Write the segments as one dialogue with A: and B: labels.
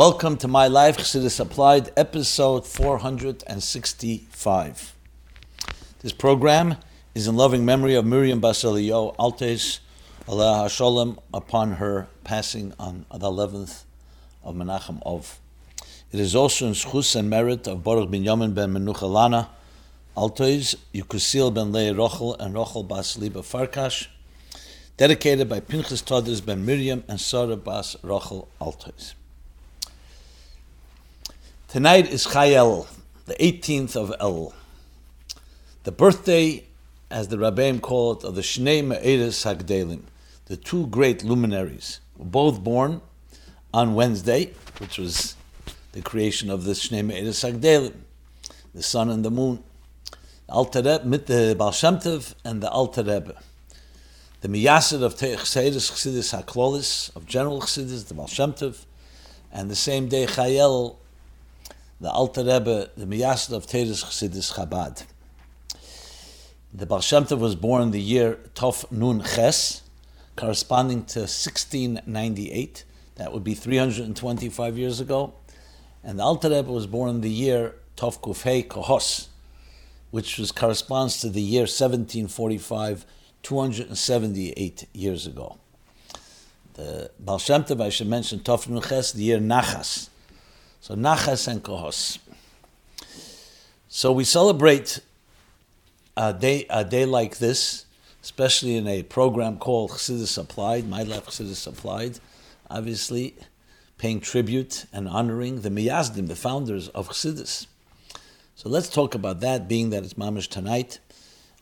A: Welcome to My Life Chassidus Applied, episode 465. This program is in loving memory of Miriam Basilio Altes, Aleha HaSholem, upon her passing on the 11th of Menachem Ov. It is also in schus and merit of Baruch bin Yamin ben Menuchalana, Altes, Yukusil ben Leah Rochel, and Rochel Bas Liba Farkash, dedicated by Pinchas Todders ben Miriam and Sarah Bas Rochel Altes. Tonight is Chayel, the 18th of El, the birthday, as the Rabbeim call it, of the Shnei Me'eres Hagdelim, the two great luminaries, were both born on Wednesday, which was the creation of the Shnei Me'eres Hagdelim, the sun and the moon, the Alter mit the Baal and the Alter Rebbe. The Miyasid of Chassidus Chassidus HaKlolis, of General Chassidus, the Baal and the same day Chayel the Alter Rebbe, the Miyasad of Teres Chassidus Chabad. The Baal Shem Tov was born the year Tov Nun Ches, corresponding to 1698. That would be 325 years ago. And the Alter Rebbe was born the year Tov Kufhei Kohos, which was, corresponds to the year 1745, 278 years ago. The Baal Shem Tov, I should mention, Tov Nun Ches, the year Nachas, so Nachas and Kohos. So we celebrate a day, a day like this, especially in a program called Chassidus Applied, My Life Chassidus Applied, obviously paying tribute and honoring the Miyazdim, the founders of Chassidus. So let's talk about that, being that it's Mamish tonight,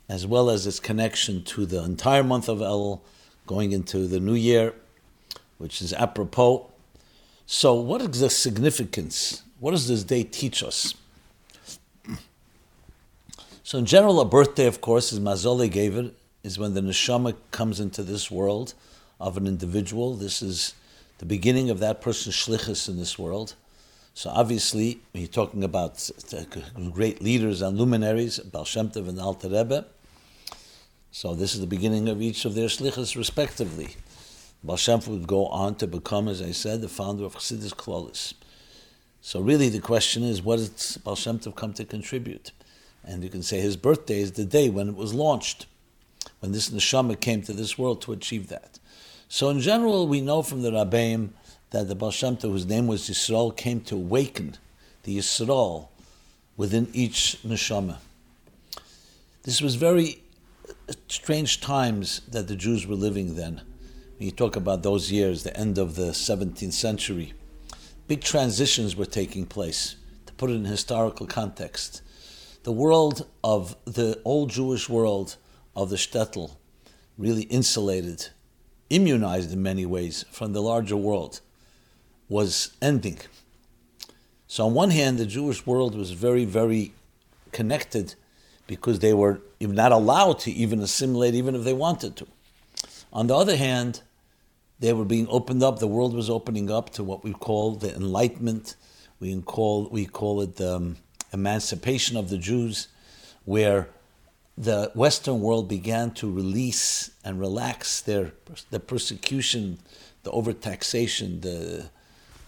A: as well as its connection to the entire month of El, going into the new year, which is apropos so, what is the significance? What does this day teach us? So, in general, a birthday, of course, is Mazole Gever, is when the neshama comes into this world of an individual. This is the beginning of that person's shlichus in this world. So, obviously, you're talking about great leaders and luminaries, Baal Shem Tov and Alter Rebbe, so this is the beginning of each of their shlichus, respectively. Baal would go on to become, as I said, the founder of Chassidus Klolis. So really the question is, what did Baal Shem Tov come to contribute? And you can say his birthday is the day when it was launched, when this neshama came to this world to achieve that. So in general, we know from the Rabbeim that the Baal Tov, whose name was Yisrael, came to awaken the Yisrael within each neshama. This was very strange times that the Jews were living then you talk about those years, the end of the 17th century, big transitions were taking place. To put it in historical context, the world of the old Jewish world of the shtetl, really insulated, immunized in many ways from the larger world, was ending. So, on one hand, the Jewish world was very, very connected because they were not allowed to even assimilate, even if they wanted to. On the other hand, they were being opened up. The world was opening up to what we call the Enlightenment. We call we call it the um, emancipation of the Jews, where the Western world began to release and relax their the persecution, the overtaxation, the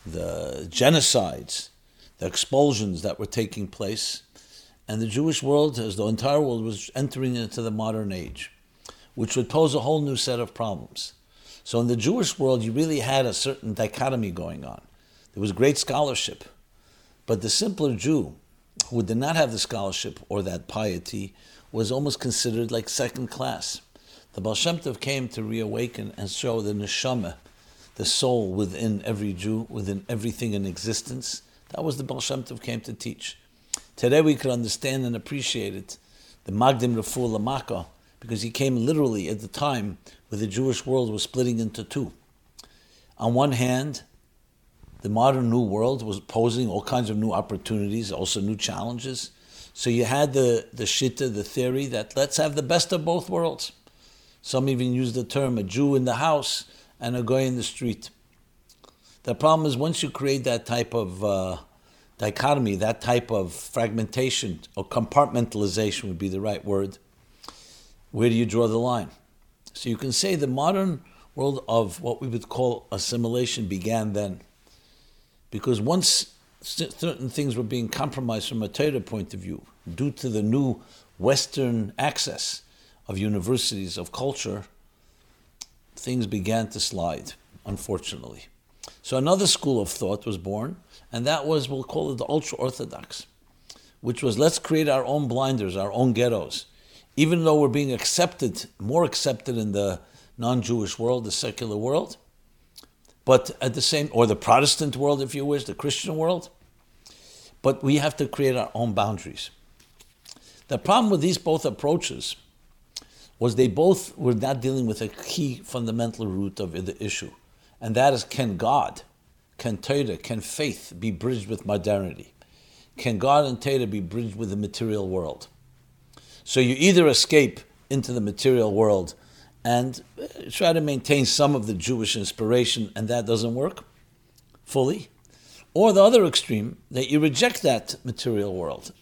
A: the genocides, the expulsions that were taking place, and the Jewish world, as the entire world, was entering into the modern age, which would pose a whole new set of problems. So in the Jewish world, you really had a certain dichotomy going on. There was great scholarship, but the simpler Jew, who did not have the scholarship or that piety, was almost considered like second class. The Baal Shem Tov came to reawaken and show the neshama, the soul within every Jew, within everything in existence. That was the Baal Shem Tov came to teach. Today we could understand and appreciate it. The Magdim Refu Lamaka, because he came literally at the time where the Jewish world was splitting into two. On one hand, the modern new world was posing all kinds of new opportunities, also new challenges. So you had the, the shitta, the theory that let's have the best of both worlds. Some even use the term a Jew in the house and a guy in the street. The problem is once you create that type of uh, dichotomy, that type of fragmentation or compartmentalization would be the right word, where do you draw the line? So you can say the modern world of what we would call assimilation began then. because once certain things were being compromised from a Torah point of view due to the new Western access of universities, of culture, things began to slide, unfortunately. So another school of thought was born, and that was, we'll call it the ultra Orthodox, which was let's create our own blinders, our own ghettos. Even though we're being accepted, more accepted in the non Jewish world, the secular world, but at the same, or the Protestant world, if you wish, the Christian world, but we have to create our own boundaries. The problem with these both approaches was they both were not dealing with a key fundamental root of the issue, and that is can God, can Torah, can faith be bridged with modernity? Can God and Torah be bridged with the material world? So you either escape into the material world and uh, try to maintain some of the Jewish inspiration, and that doesn't work fully, or the other extreme, that you reject that material world.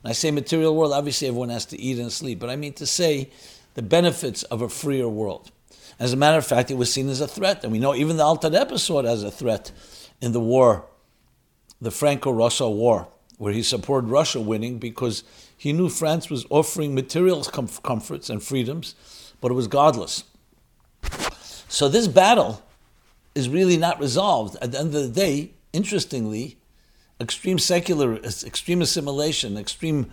A: When I say material world, obviously everyone has to eat and sleep, but I mean to say the benefits of a freer world. As a matter of fact, it was seen as a threat, and we know even the saw it as a threat in the war, the Franco-Russia War, where he supported Russia winning because he knew France was offering material comforts and freedoms, but it was godless. So this battle is really not resolved. At the end of the day, interestingly, extreme secular, extreme assimilation, extreme,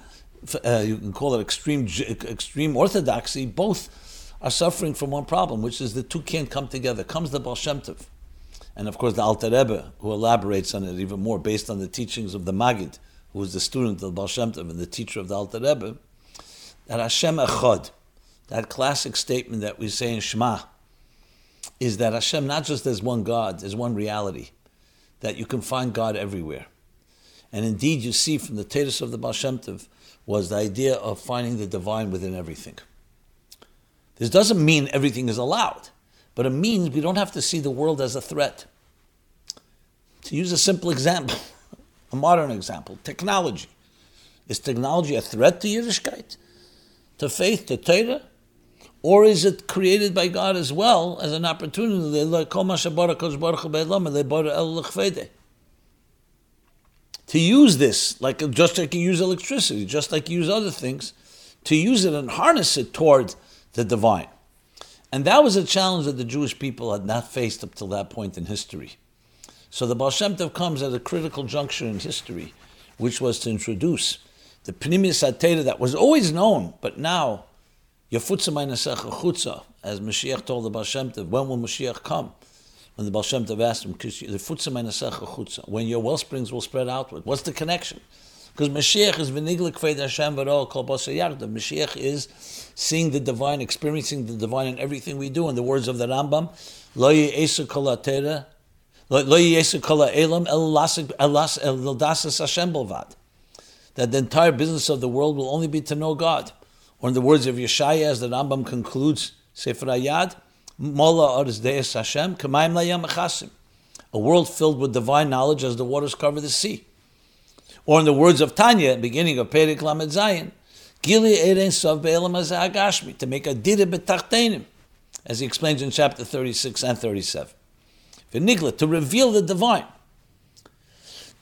A: uh, you can call it extreme, extreme orthodoxy, both are suffering from one problem, which is the two can't come together. Comes the Baal Shem Tov. And of course, the Alter Rebbe, who elaborates on it even more based on the teachings of the Magid, who was the student of the Baal Shem Tov and the teacher of the Alter Rebbe, that Hashem Echad, that classic statement that we say in Shema, is that Hashem not just as one God, as one reality, that you can find God everywhere. And indeed, you see from the Tatus of the Baal Shem Tov was the idea of finding the divine within everything. This doesn't mean everything is allowed, but it means we don't have to see the world as a threat. To use a simple example, a modern example, technology. Is technology a threat to Yiddishkeit, to faith, to Torah? Or is it created by God as well as an opportunity? To use this, like just like you use electricity, just like you use other things, to use it and harness it toward the divine. And that was a challenge that the Jewish people had not faced up till that point in history. So the Baal Shem Tov comes at a critical juncture in history, which was to introduce the Pnimius HaTeira that was always known, but now Yafutza Mainasecha as Mashiach told the Baal Shem Tov, when will Mashiach come? When the Baal Shem Tov asked him, Yafutza Mainasecha when your well springs will spread outward. What's the connection? Because Mashiach is Kved Hashem Kol. Mashiach is seeing the divine, experiencing the divine in everything we do. In the words of the Rambam, Lo Kol That the entire business of the world will only be to know God. Or in the words of Yeshaya, as the Rambam concludes, Sefer Ayad, Mola Deis Hashem, Kamayim Layam. A world filled with divine knowledge as the waters cover the sea. Or in the words of Tanya, beginning of Perik Lamed Zayin, Gili Erein Sov Be'elam to make a Dira B'tachtenim, as he explains in chapter 36 and 37. To reveal the divine.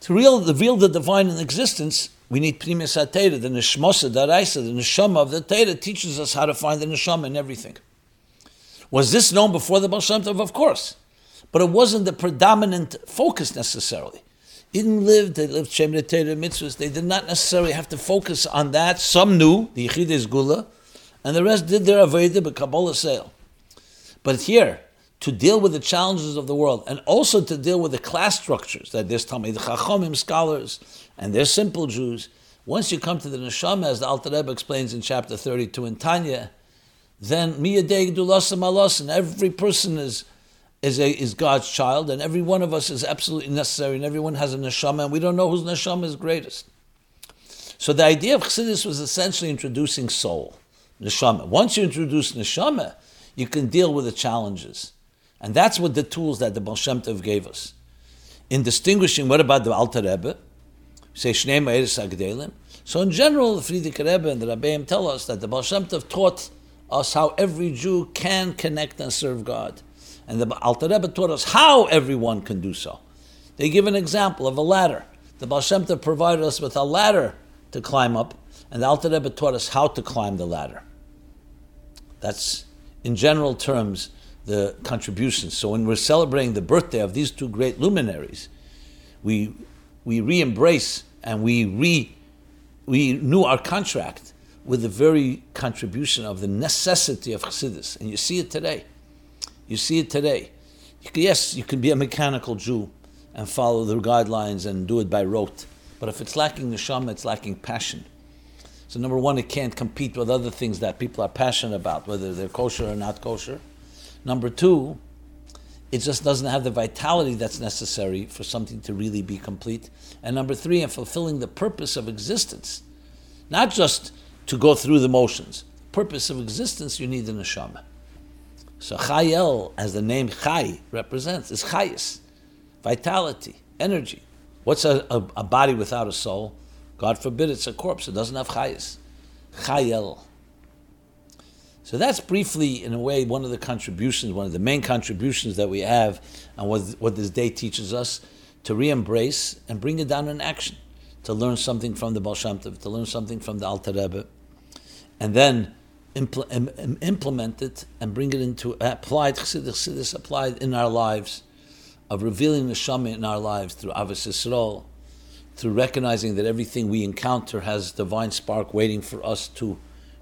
A: To reveal the divine in existence, we need Primus HaTeira, the Nishmosa, the Raisa, the Neshama of the Teira teaches us how to find the Neshama in everything. Was this known before the Baal Tov? Of course. But it wasn't the predominant focus necessarily. Didn't live, they lived Shem Teira mitzvahs. They did not necessarily have to focus on that. Some knew, the Yechid is Gula, and the rest did their Aveda, but Kabbalah sale. But here, to deal with the challenges of the world and also to deal with the class structures that there's Talmid Chachomim scholars and they're simple Jews. Once you come to the neshama, as the Alter Rebbe explains in chapter 32 in Tanya, then miyadei gdulasam and every person is is a, is God's child, and every one of us is absolutely necessary, and everyone has a neshama, and we don't know whose neshama is greatest. So the idea of Chassidus was essentially introducing soul, neshama. Once you introduce neshama, you can deal with the challenges. And that's what the tools that the Baal Shem Tov gave us. In distinguishing, what about the Alter Rebbe? Say Shnei Ma'eris Agdelim. So in general, the Frierdiker Rebbe and the Rabbeim tell us that the Baal Shem Tov taught us how every Jew can connect and serve God. And the Alter Rebbe taught us how everyone can do so. They give an example of a ladder. The Baal Shem Tov provided us with a ladder to climb up, and the Alter Rebbe taught us how to climb the ladder. That's, in general terms, the contributions. So when we're celebrating the birthday of these two great luminaries, we we re-embrace and we re we renew our contract with the very contribution of the necessity of Chassidus. And you see it today. You see it today. Yes, you can be a mechanical Jew and follow the guidelines and do it by rote. But if it's lacking neshama, it's lacking passion. So number one, it can't compete with other things that people are passionate about, whether they're kosher or not kosher. Number two, it just doesn't have the vitality that's necessary for something to really be complete. And number three, in fulfilling the purpose of existence, not just to go through the motions. Purpose of existence, you need the neshama. So Chayel, as the name Chay represents, is Chayis, vitality, energy. What's a, a, a, body without a soul? God forbid it's a corpse. It doesn't have Chayis. Chayel. So that's briefly, in a way, one of the contributions, one of the main contributions that we have, and what, what this day teaches us to re embrace and bring it down in action, to learn something from the Baal Shem Tov, to learn something from the Alter Rebbe, and then impl- implement it and bring it into applied chassidus, applied in our lives, of revealing the Shama in our lives through Avos Yisrael, through recognizing that everything we encounter has divine spark waiting for us to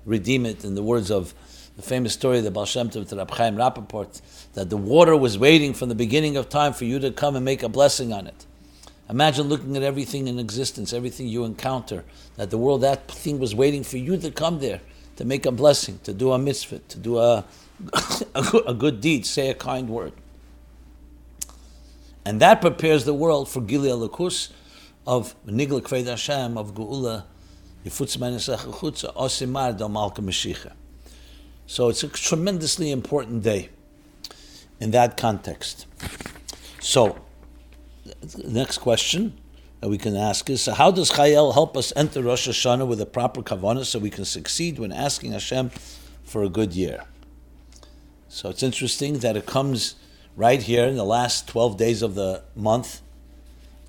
A: redeem it. In the words of the famous story of the Baal Shem Tov to Chaim Rappaport, that the water was waiting from the beginning of time for you to come and make a blessing on it. Imagine looking at everything in existence, everything you encounter, that the world, that thing was waiting for you to come there, to make a blessing, to do a mitzvah, to do a, a good deed, say a kind word. And that prepares the world for Gilead Lakus of Nigla Kved Hashem, of Geula, Osimar Malka Mashiach. So it's a tremendously important day in that context. So, the next question that we can ask is so how does Chayel help us enter Rosh Hashanah with a proper kavanah so we can succeed when asking Hashem for a good year? So it's interesting that it comes right here in the last 12 days of the month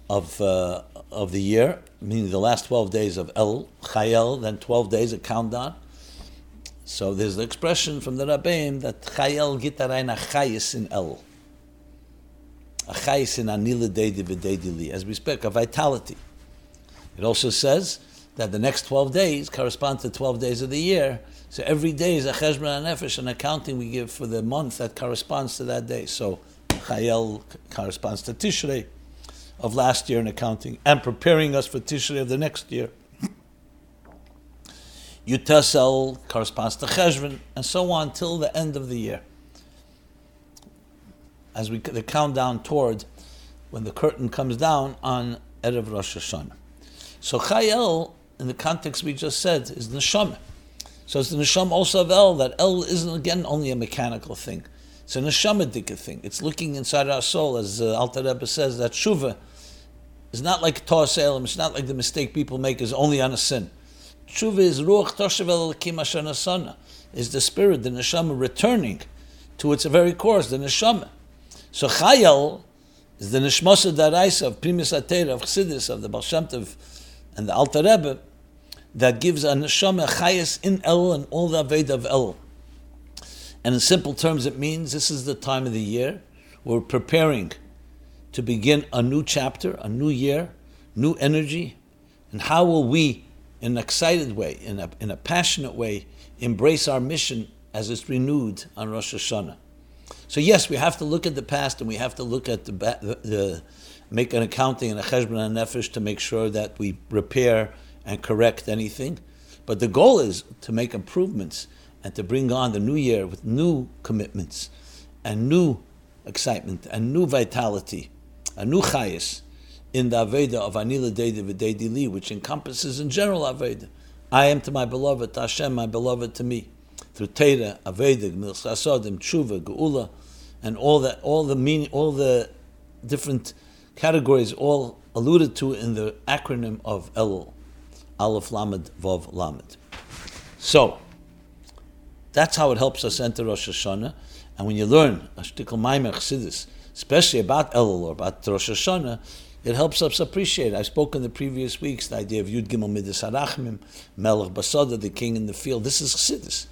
A: of, uh, of the year, meaning the last 12 days of El Chayel, then 12 days of countdown. So there's the expression from the Rabbeim that Chayel gitarein achayis in El. Achayis in anila deidi v'deidi As we speak, a vitality. It also says that the next 12 days correspond to 12 days of the year. So every day is a cheshbon nefesh, an accounting we give for the month that corresponds to that day. So Chayel corresponds to Tishrei of last year in accounting and preparing us for Tishrei of the next year. Yutasel corresponds to Cheshvan, and so on till the end of the year. As we the countdown toward when the curtain comes down on Erev Rosh Hashanah. So Chayel, in the context we just said, is neshama. So it's the neshama also of El, that El isn't again only a mechanical thing. It's a neshama thing. It's looking inside our soul, as uh, Alter Rebbe says, that shuva is not like Tor It's not like the mistake people make is only on a sin. Tshuva is ruach toshev elokim asher is the spirit, the neshama returning to its very course, the neshama. So chayel is the neshmasa daraisa of primus atera of chassidus of the Baal and the Alter Rebbe that gives a neshama chayas in El and all the aved of El. And in simple terms, it means this is the time of the year we're preparing to begin a new chapter, a new year, new energy, and how will we in an excited way, in a, in a passionate way, embrace our mission as it's renewed on Rosh Hashanah. So yes, we have to look at the past and we have to look at the, the, the make an accounting and a cheshbon and nefesh to make sure that we repair and correct anything. But the goal is to make improvements and to bring on the new year with new commitments and new excitement and new vitality, a new chayas in the Aveda of Anila Deida V'Deidi which encompasses in general Aveda. I am to my beloved, Hashem, my beloved to me. Through Teda, Aveda, Milchasodim, Tshuva, Geula, and all that, all the meaning, all the different categories, all alluded to in the acronym of Elul, Aleph Lamed Vav Lamed. So, that's how it helps us enter Rosh Hashanah. And when you learn a shtickle maimer especially about Elul or about Rosh Hashanah, it helps us appreciate. I spoke in the previous weeks the idea of Yud Gimel Midas Harachmim, Melech Basada, the king in the field. This is Chassidus.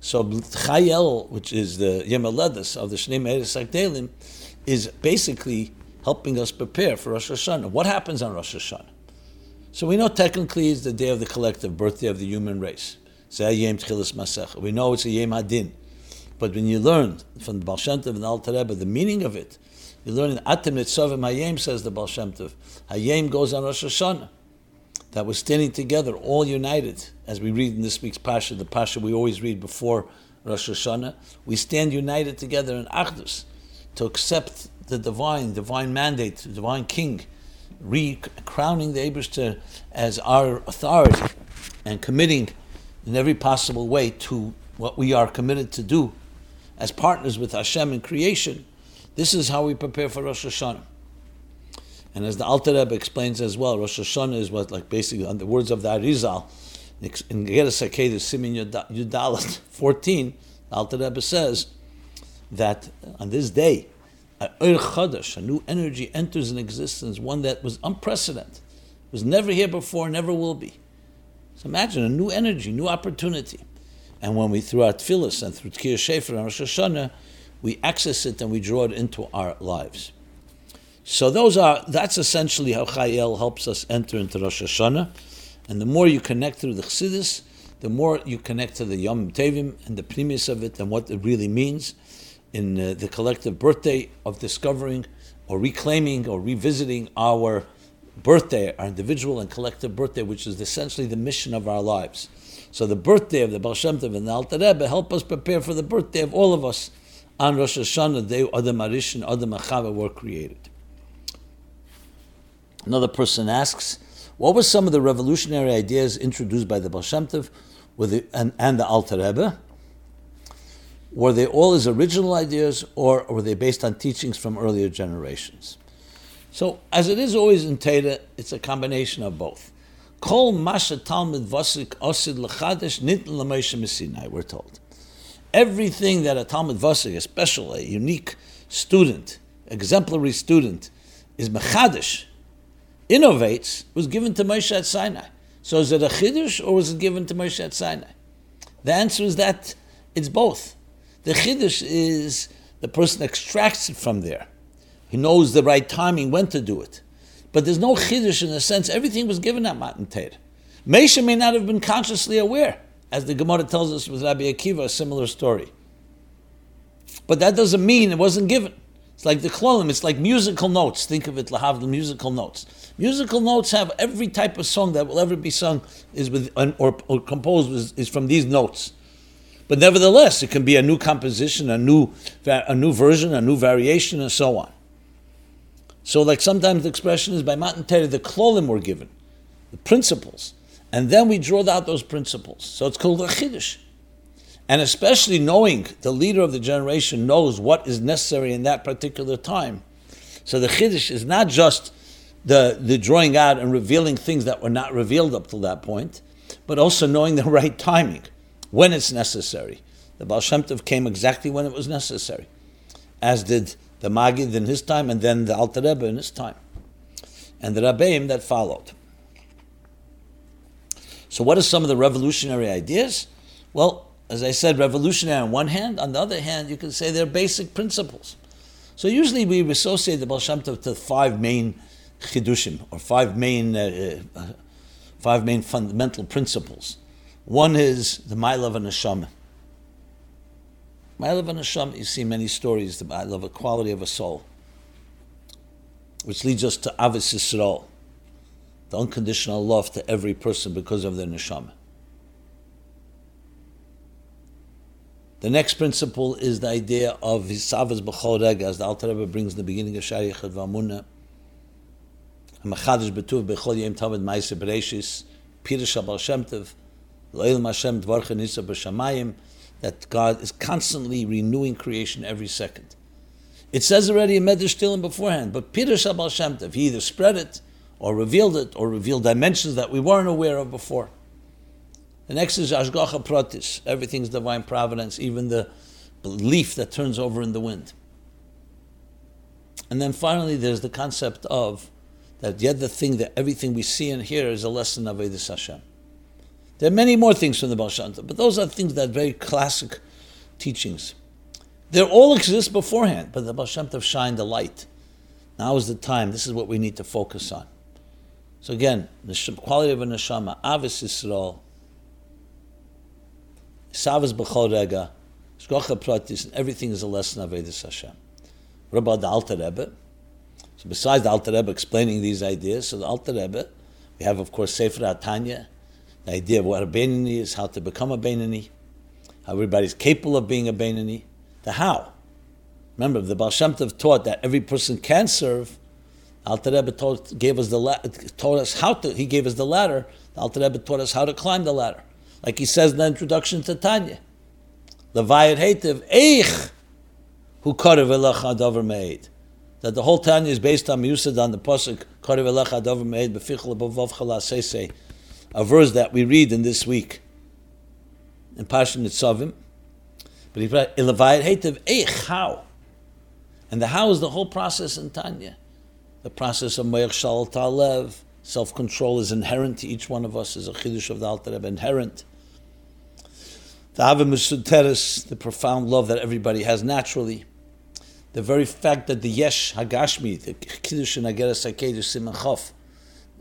A: So Chayel, which is the Yemeledas of the Shnei Meres Agdelim, is basically helping us prepare for Rosh Hashanah. What happens on Rosh Hashanah? So we know technically it's the day of the collective birthday of the human race. We know it's a Yom Hadin. But when you learn from the Baal Shem and Alter Rebbe the meaning of it, you learn in Atem Nitzavim Hayem, says the Baal Shem. Hayem goes on Rosh Hashanah. That was standing together, all united, as we read in this week's Pasha, the Pasha we always read before Rosh Hashanah. We stand united together in Achdus to accept the divine, divine mandate, the divine king, re crowning the Abishter as our authority and committing in every possible way to what we are committed to do as partners with Hashem in creation this is how we prepare for Rosh Hashanah. And as the Alter Rebbe explains as well, Rosh Hashanah is what, like basically, on the words of the Arizal, in Geras HaKedah, Simin Yudalat 14, the Alter Rebbe says that on this day, a a new energy enters in existence, one that was unprecedented, was never here before, never will be. So imagine a new energy, new opportunity. And when we, through our tefillas and through Tkir Shefer and Rosh Hashanah, we access it and we draw it into our lives. So those are that's essentially how Chayel helps us enter into Rosh Hashanah. And the more you connect through the Chassidus, the more you connect to the Yom Tevim and the premise of it and what it really means in uh, the collective birthday of discovering or reclaiming or revisiting our birthday, our individual and collective birthday, which is essentially the mission of our lives. So the birthday of the Baal Shem Tov and the Alter Rebbe help us prepare for the birthday of all of us on Rosh Hashanah, the day Adam Arish and Adam Achava were created. Another person asks, what were some of the revolutionary ideas introduced by the Baal Shem Tov the, and, and, the Alter Rebbe? Were they all his original ideas, or were they based on teachings from earlier generations? So, as it is always in Teda, it's a combination of both. Kol Masha Talmud Vasik Osid Lechadesh Nitn Lamesha we're told everything that a Talmud Vasik, especially a unique student, exemplary student, is mechadish, innovates, was given to Moshe at Sinai. So is it a chiddush or was it given to Moshe at Sinai? The answer is that it's both. The chiddush is the person extracts it from there. He knows the right timing when to do it. But there's no chiddush in the sense everything was given at Matan Torah. Moshe may not have been consciously aware as the Gemara tells us with Rabbi Akiva, a similar story. But that doesn't mean it wasn't given. It's like the klolim, it's like musical notes. Think of it, lahav, the musical notes. Musical notes have every type of song that will ever be sung is with or, or composed is, is from these notes. But nevertheless, it can be a new composition, a new a new version, a new variation, and so on. So, like sometimes the expression is by Matan Torah, the klolim were given, the principles and then we draw out those principles. So it's called a chiddush. And especially knowing the leader of the generation knows what is necessary in that particular time. So the chiddush is not just the, the drawing out and revealing things that were not revealed up till that point, but also knowing the right timing, when it's necessary. The Baal Shem Tov came exactly when it was necessary, as did the Magid in his time, and then the Alter Rebbe in his time, and the Rabbeim that followed. So, what are some of the revolutionary ideas? Well, as I said, revolutionary on one hand. On the other hand, you can say they're basic principles. So, usually we associate the Baal Shem to five main chidushim, or five main, uh, uh, five main fundamental principles. One is the Ma'ila of a Neshama. Ma'ila of a Neshama, you see many stories, the Ma'ila of a quality of a soul, which leads us to Avis Yisrael the unconditional love to every person because of their neshama. The next principle is the idea of Hisavas B'chol Rega, as the Alter Rebbe brings in the beginning of Shari Yechad V'Amunah. Machadish B'tuv B'chol Yem Tamid Ma'aseh Bereshis, Pirush HaBal Shem Tov, Lo'il Mashem Dvarcha Nisa B'Shamayim, that God is constantly renewing creation every second. It says already in Medrash Tilim beforehand, but Peter HaBal Shem he either spread it or revealed it, or revealed dimensions that we weren't aware of before. The next is Ashgacha Pratis. Everything's divine providence, even the leaf that turns over in the wind. And then finally, there's the concept of that yet the thing that everything we see and hear is a lesson of Vedis Hashem. There are many more things from the Baal Shem Tov, but those are things that are very classic teachings. They all exist beforehand, but the Baal Shem Tov shined the light. Now is the time. This is what we need to focus on. So again, the quality of a neshama, avis Yisrael, savas b'chol rega, shkocha pratis, and everything is a lesson of Vedis Hashem. What about the Alter Rebbe? So besides the Alter Rebbe explaining these ideas, so the Alter Rebbe, we have of course Sefer HaTanya, the idea of what a Beinani is, how to become a Beinani, how everybody's capable of being a Beinani, the how. Remember, the Baal Shem Tov taught that every person can serve, Alter Rebbe taught, gave us the taught us how to. He gave us the ladder. Alter Rebbe taught us how to climb the ladder, like he says in the introduction to Tanya. Levayat Hativ Eich, who karev elach adavar made. That the whole Tanya is based on Musad on the pasuk karev elach adavar made befichel abavav chalasese, a verse that we read in this week in Pashan Nitzavim. But he Levayat Hativ Eich how, and the how is the whole process in Tanya. The process of Mayach Shal Talev, self control is inherent to each one of us, is a chiddush of the Alter Rebbe, inherent. The Teres, the profound love that everybody has naturally. The very fact that the Yesh Hagashmi, the Kiddush and Ageres HaKedush Simon Chof,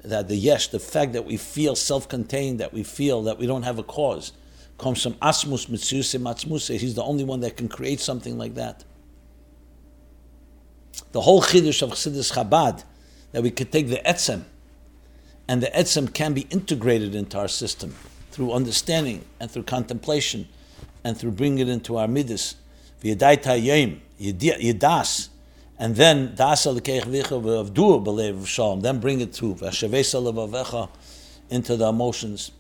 A: that the Yesh, the fact that we feel self contained, that we feel that we don't have a cause, comes from Asmus Mitzuse Matzmuse. He's the only one that can create something like that the whole chiddush of Chassidus Chabad, that we could take the etzem, and the etzem can be integrated into our system through understanding and through contemplation and through bringing it into our midas. V'yadaita yom, yidas, and then das alikeich vicha v'avdu b'lev shalom, then bring it to v'ashavesa levavecha, into the emotions.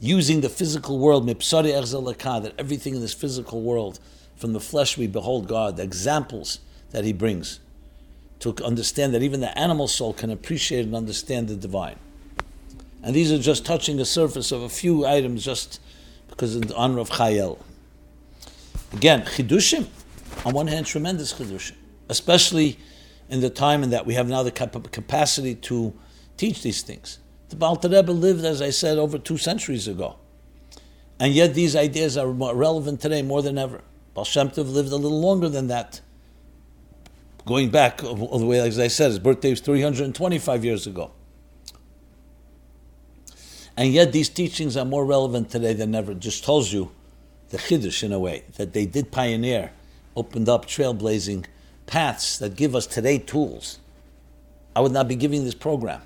A: Using the physical world, mipsari that everything in this physical world, from the flesh we behold God, the examples, that he brings to understand that even the animal soul can appreciate and understand the divine. And these are just touching the surface of a few items just because of the honor of Chayel. Again, chidushim, on one hand, tremendous chidushim, especially in the time in that we have now the capacity to teach these things. The Baal Rebbe lived, as I said, over two centuries ago. And yet these ideas are relevant today more than ever. Baal Shem Tov lived a little longer than that going back all the way, as I said, his birthday was 325 years ago. And yet these teachings are more relevant today than ever. It just tells you the chiddush in a way that they did pioneer, opened up trailblazing paths that give us today tools. I would not be giving this program,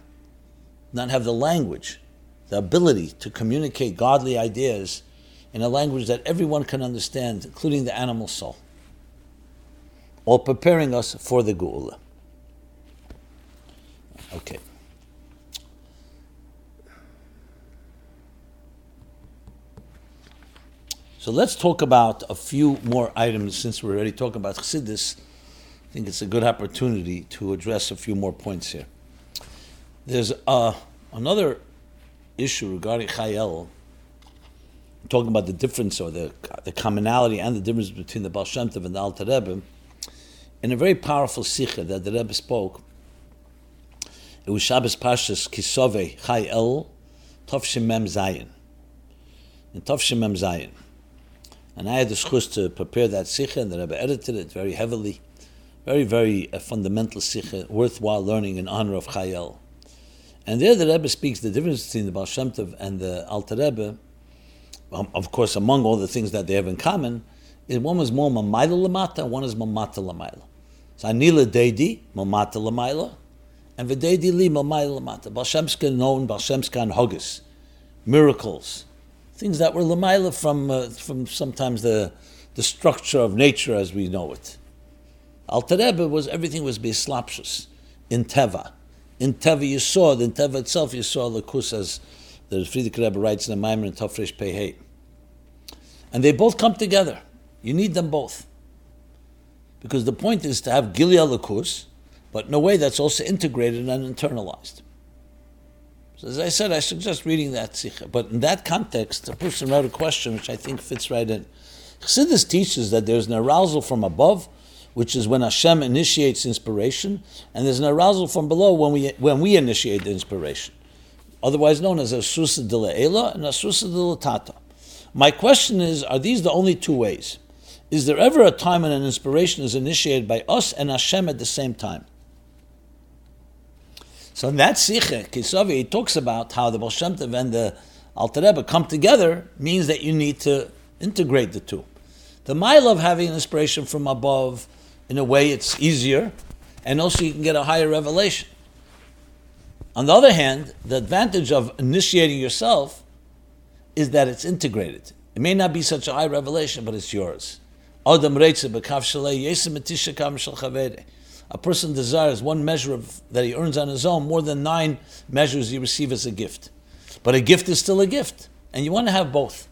A: not have the language, the ability to communicate godly ideas in a language that everyone can understand, including the animal soul or preparing us for the Geula. Okay. So let's talk about a few more items since we're already talking about Chassidus. I think it's a good opportunity to address a few more points here. There's uh, another issue regarding Chayel, talking about the difference or the, the commonality and the difference between the Baal Shem Tov and the Alter Rebbe in a very powerful sikha that the Rebbe spoke. It was Shabbos Pashas Kisove Chai El Tovshim Mem Zayin. In Tovshim Mem Zayin. And I had the schus to prepare that sikha, and the Rebbe edited it very heavily. Very, very uh, fundamental sikha, worthwhile learning in honor of Chayel. And there the Rebbe speaks the difference between the Baal Shem Tov and the Alter Rebbe, um, of course, among all the things that they have in common, is one was more mamayla lamata, one is mamata lamayla. So anila deidi, mamata lamayla, and v'deidi li mamayla lamata. Balshemska known, Balshemska and hogis, miracles, things that were lamayla from, uh, from sometimes the, the structure of nature as we know it. Alter Rebbe was, everything was bislapshus, in teva. In teva you saw, in teva itself you saw lakus as the Frierdiker Rebbe writes in the Maimer in Tafresh Pehei. And they both come together. You need them both. Because the point is to have Gilead Lakus, but in a way that's also integrated and internalized. So as I said, I suggest reading that Sikha. But in that context, a person wrote a question which I think fits right in. Chassidus teaches that there's an arousal from above which is when Hashem initiates inspiration, and there's an arousal from below when we when we initiate the inspiration, otherwise known as a susa de le'ela and a susa de tata. My question is: Are these the only two ways? Is there ever a time when an inspiration is initiated by us and Hashem at the same time? So in that Sikha, Kisavi, he talks about how the Baal and the Alter Rebbe come together means that you need to integrate the two. The mile of having inspiration from above, in a way, it's easier, and also you can get a higher revelation. On the other hand, the advantage of initiating yourself is that it's integrated. It may not be such a high revelation, but it's yours. A person desires one measure of, that he earns on his own more than nine measures he receives as a gift. But a gift is still a gift, and you want to have both.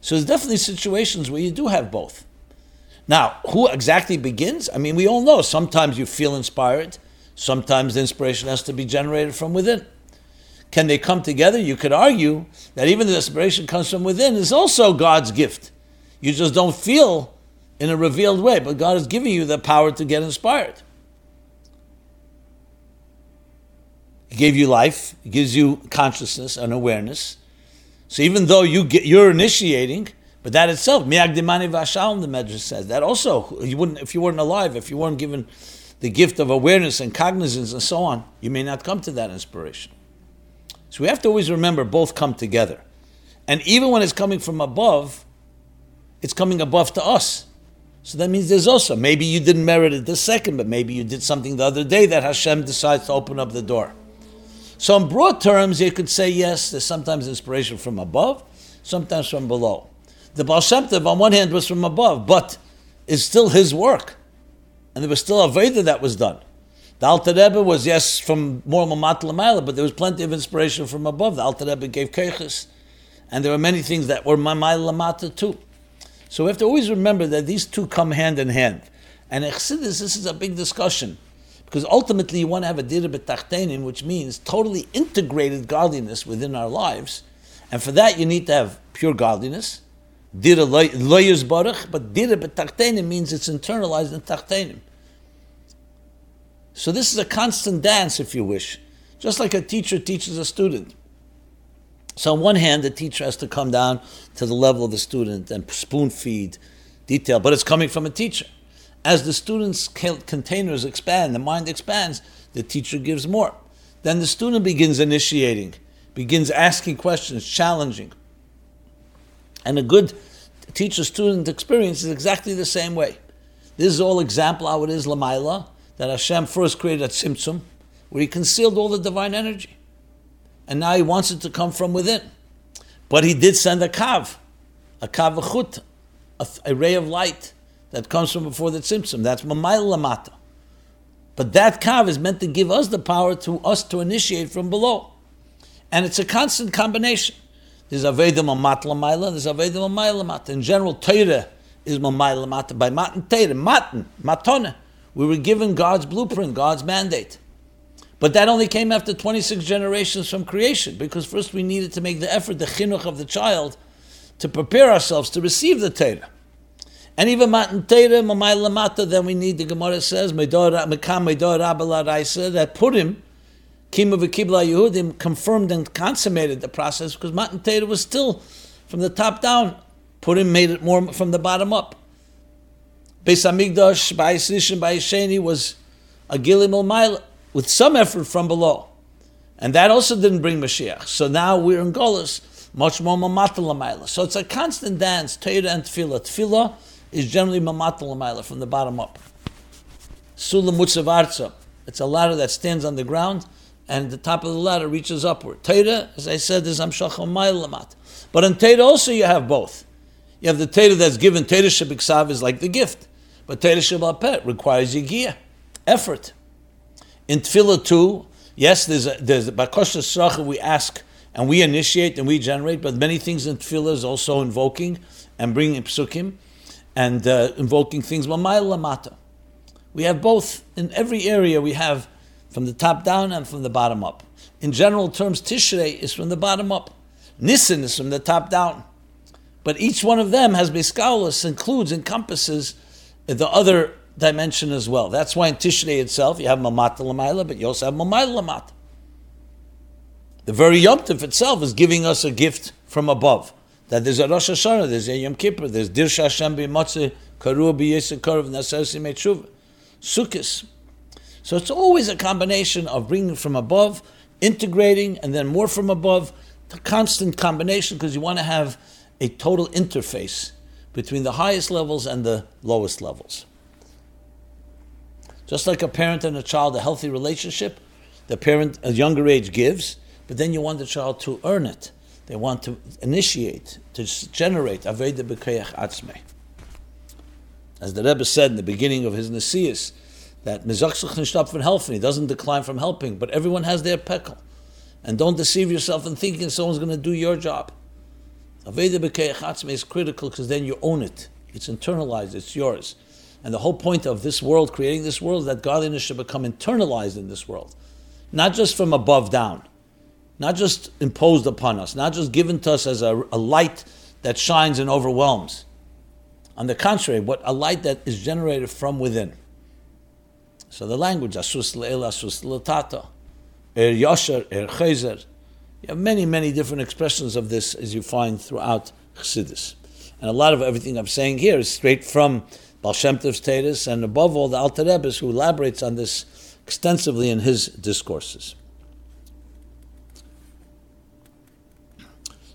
A: So there's definitely situations where you do have both. Now, who exactly begins? I mean, we all know sometimes you feel inspired, sometimes the inspiration has to be generated from within. Can they come together? You could argue that even the inspiration comes from within is also God's gift. You just don't feel in a revealed way, but God is giving you the power to get inspired. He gave you life, He gives you consciousness and awareness. So even though you get, you're initiating, but that itself, miagdimani v'ashalom, the Medrash says that also you wouldn't if you weren't alive, if you weren't given the gift of awareness and cognizance and so on, you may not come to that inspiration. So we have to always remember both come together, and even when it's coming from above, it's coming above to us. So that means there's also, maybe you didn't merit it this second, but maybe you did something the other day that Hashem decides to open up the door. So in broad terms, you could say, yes, there's sometimes inspiration from above, sometimes from below. The Baal Shem Tov, on one hand, was from above, but it's still his work. And there was still a Veda that was done. The Alter Rebbe was, yes, from more Mamat Lamaila, but there was plenty of inspiration from above. The Alter Rebbe gave Keiches. And there were many things that were Mamayla Lamata too. So we have to always remember that these two come hand in hand. And Chassidus, this is a big discussion. Because ultimately you want to have a dira b'tachtenim, which means totally integrated godliness within our lives. And for that you need to have pure godliness. Dira loyers baruch, but dira b'tachtenim means it's internalized in tachtenim. So this is a constant dance, if you wish. Just like a teacher teaches a student. So on one hand, the teacher has to come down to the level of the student and spoon feed detail, but it's coming from a teacher. As the student's containers expand, the mind expands, the teacher gives more. Then the student begins initiating, begins asking questions, challenging. And a good teacher-student experience is exactly the same way. This is all example how it is Lamaila, that Hashem first created at Tzimtzum, where he concealed all the divine energy and now he wants it to come from within. But he did send a kav, a kav chut, a, a ray of light that comes from before the tzimtzum. That's mamayl lamata. But that kav is meant to give us the power to us to initiate from below. And it's a constant combination. There's Aveda Mamat Lamaila, there's Aveda Mamayla Lamata. In general, Torah is Mamayla Lamata by Matan Torah, Matan, Matone. We were given God's blueprint, God's mandate. But that only came after 26 generations from creation, because first we needed to make the effort, the chinuch of the child, to prepare ourselves to receive the Torah. And even matan Torah, mamay lamata, then we need, the Gemara says, that Purim, kima v'kibla Yehudim, confirmed and consummated the process, because matan Torah was still from the top down. Purim made it more from the bottom up. Beis Hamikdash, Bayis Rishon, Bayis Sheni was a gilim al with some effort from below. And that also didn't bring Mashiach. So now we're in Golas, much more Mamatalamayla. So it's a constant dance, Torah and Tefillah. Tefillah is generally Mamatalamayla from the bottom up. Sulam Mutzavarza. It's a ladder that stands on the ground and the top of the ladder reaches upward. Torah, as I said, is Amshachal Lamat. But in Torah also you have both. You have the Torah that's given, Torah Shabiksav is like the gift. But Torah Shabbat requires Yigiyah, effort. In Tefillah too, yes, there's a, there's a Bakosha Sracha we ask and we initiate and we generate, but many things in Tefillah is also invoking and bringing psukim and uh, invoking things. We have both in every area. We have from the top down and from the bottom up. In general terms, Tishrei is from the bottom up. Nisan is from the top down. But each one of them has Biskalis, includes, encompasses the other dimension as well. That's why in Tishrei itself you have Mamat Lamaila, but you also have Mamayla Lamat. The very Yom Tov itself is giving us a gift from above. That there's a Rosh Hashanah, there's a Yom Kippur, there's Dirsha Hashem b'Matzeh, Karu b'Yesek Karev, Nasarsi Meitshuv, Sukkot. So it's always a combination of bringing from above, integrating, and then more from above, the constant combination because you want to have a total interface between the highest levels and the lowest levels. Just like a parent and a child, a healthy relationship, the parent at a younger age gives, but then you want the child to earn it. They want to initiate, to generate Aveda B'Kayach Atzmei. As the Rebbe said in the beginning of his Nesias, that Mizachsach Nishtap from helping, he doesn't decline from helping, but everyone has their pekel. And don't deceive yourself in thinking someone's going to do your job. Aveda Atzmei is critical because then you own it. It's internalized, it's yours. And the whole point of this world, creating this world, is that godliness should become internalized in this world. Not just from above down not just imposed upon us, not just given to us as a, a light that shines and overwhelms. On the contrary, what a light that is generated from within. So the language, asus le'el, asus le'tata, er yosher, er chezer. You have many, many different expressions of this as you find throughout Chassidus. And a lot of everything I'm saying here is straight from Baal Shem and above all, the Alter Rebbe, who elaborates on this extensively in his discourses.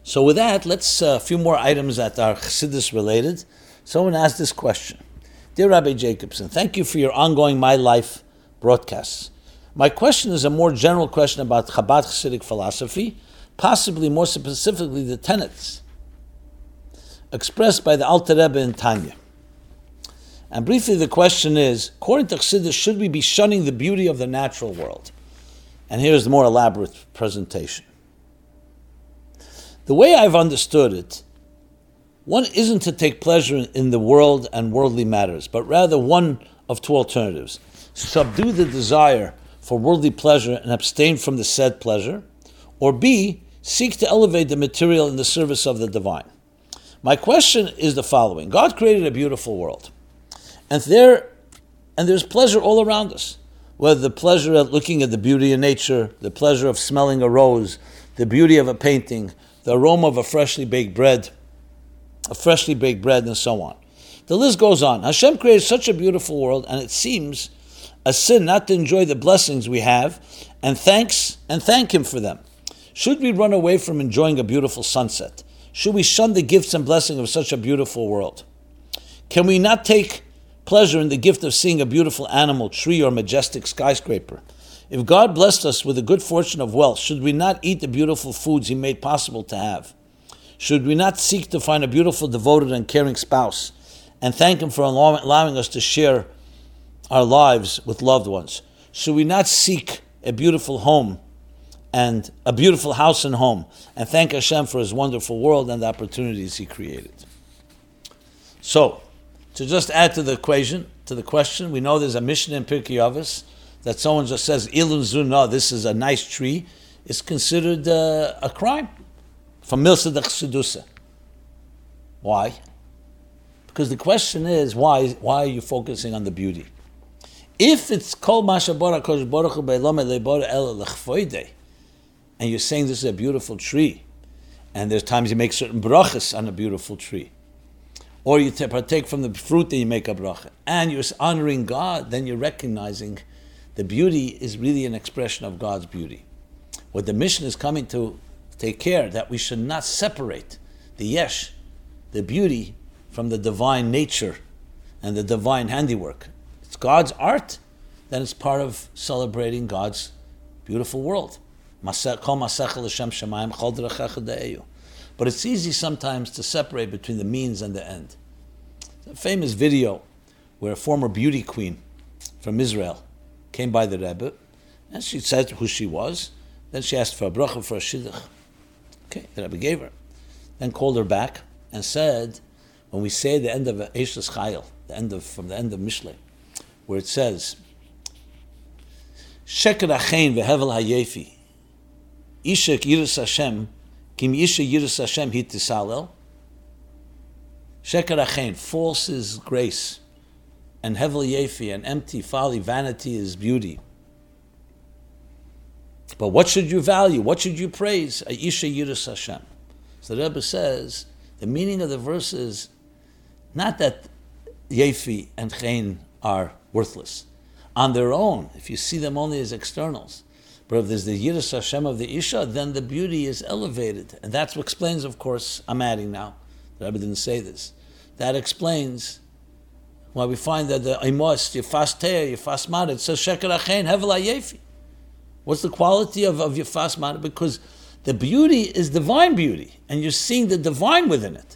A: So with that, let's uh, a few more items that are Chassidus related. Someone asked this question. Dear Rabbi Jacobson, thank you for your ongoing My Life broadcasts. My question is a more general question about Chabad Chassidic philosophy, possibly more specifically the tenets expressed by the Alter Rebbe in Tanya. And briefly, the question is, according to Chassidus, should we be shunning the beauty of the natural world? And here's the more elaborate presentation. The way I've understood it, one isn't to take pleasure in the world and worldly matters, but rather one of two alternatives subdue the desire for worldly pleasure and abstain from the said pleasure, or B, seek to elevate the material in the service of the divine. My question is the following God created a beautiful world, and there and there's pleasure all around us. Whether the pleasure of looking at the beauty of nature, the pleasure of smelling a rose, the beauty of a painting, the aroma of a freshly baked bread, freshly baked bread, and so on. The list goes on. Hashem created such a beautiful world, and it seems a sin not to enjoy the blessings we have and thanks and thank Him for them. Should we run away from enjoying a beautiful sunset? Should we shun the gifts and blessing of such a beautiful world? Can we not take pleasure in the gift of seeing a beautiful animal, tree, or majestic skyscraper? If God blessed us with the good fortune of wealth, should we not eat the beautiful foods He made possible to have? Should we not seek to find a beautiful, devoted, and caring spouse and thank Him for allowing us to share our lives with loved ones? Should we not seek a beautiful home and a beautiful house and home and thank Hashem for His wonderful world and the opportunities He created? So, to just add to the equation, to the question, we know there's a mission in Pirkei Avos that someone just says ilun zuna, this is a nice tree, is considered uh, a crime from milsadach sedusa. Why? Because the question is why? Why are you focusing on the beauty? If it's kol mashabara kosh baruch and you're saying this is a beautiful tree, and there's times you make certain brachas on a beautiful tree, or you partake from the fruit that you make a bracha, and you're honoring God, then you're recognizing the beauty is really an expression of God's beauty. What the mission is coming to take care that we should not separate the yesh, the beauty, from the divine nature and the divine handiwork. It's God's art, then it's part of celebrating God's beautiful world. But it's easy sometimes to separate between the means and the end. a famous video where a former beauty queen from Israel came by the Rebbe, and she said who she was. Then she asked for a bracha for a shidduch. Okay, the Rebbe gave her. Then called her back and said, when we say the end of Eishas Chayil, the end of from the end of Mishle, where it says, Sheker achein vehevel hayefi, Isha yiras Hashem, kim Isha yiras Hashem hit tisalel. Sheker achein, false is grace, and hevel yefi and empty folly, vanity is beauty. But what should you value? What should you praise? Aisha Yiras Hashem. So the Rebbe says the meaning of the verse is not that yefi and chen are worthless on their own. If you see them only as externals, but if there's the Yiras Hashem of the Isha, then the beauty is elevated. And that's what explains, of course, I'm adding now. The Rebbe didn't say this. That explains why we find that the Imos, Yefas Te'er, Yefas Mad, it says Sheker Achein, Hevel Yefi. What's the quality of, of your fast Mad? Because the beauty is divine beauty, and you're seeing the divine within it.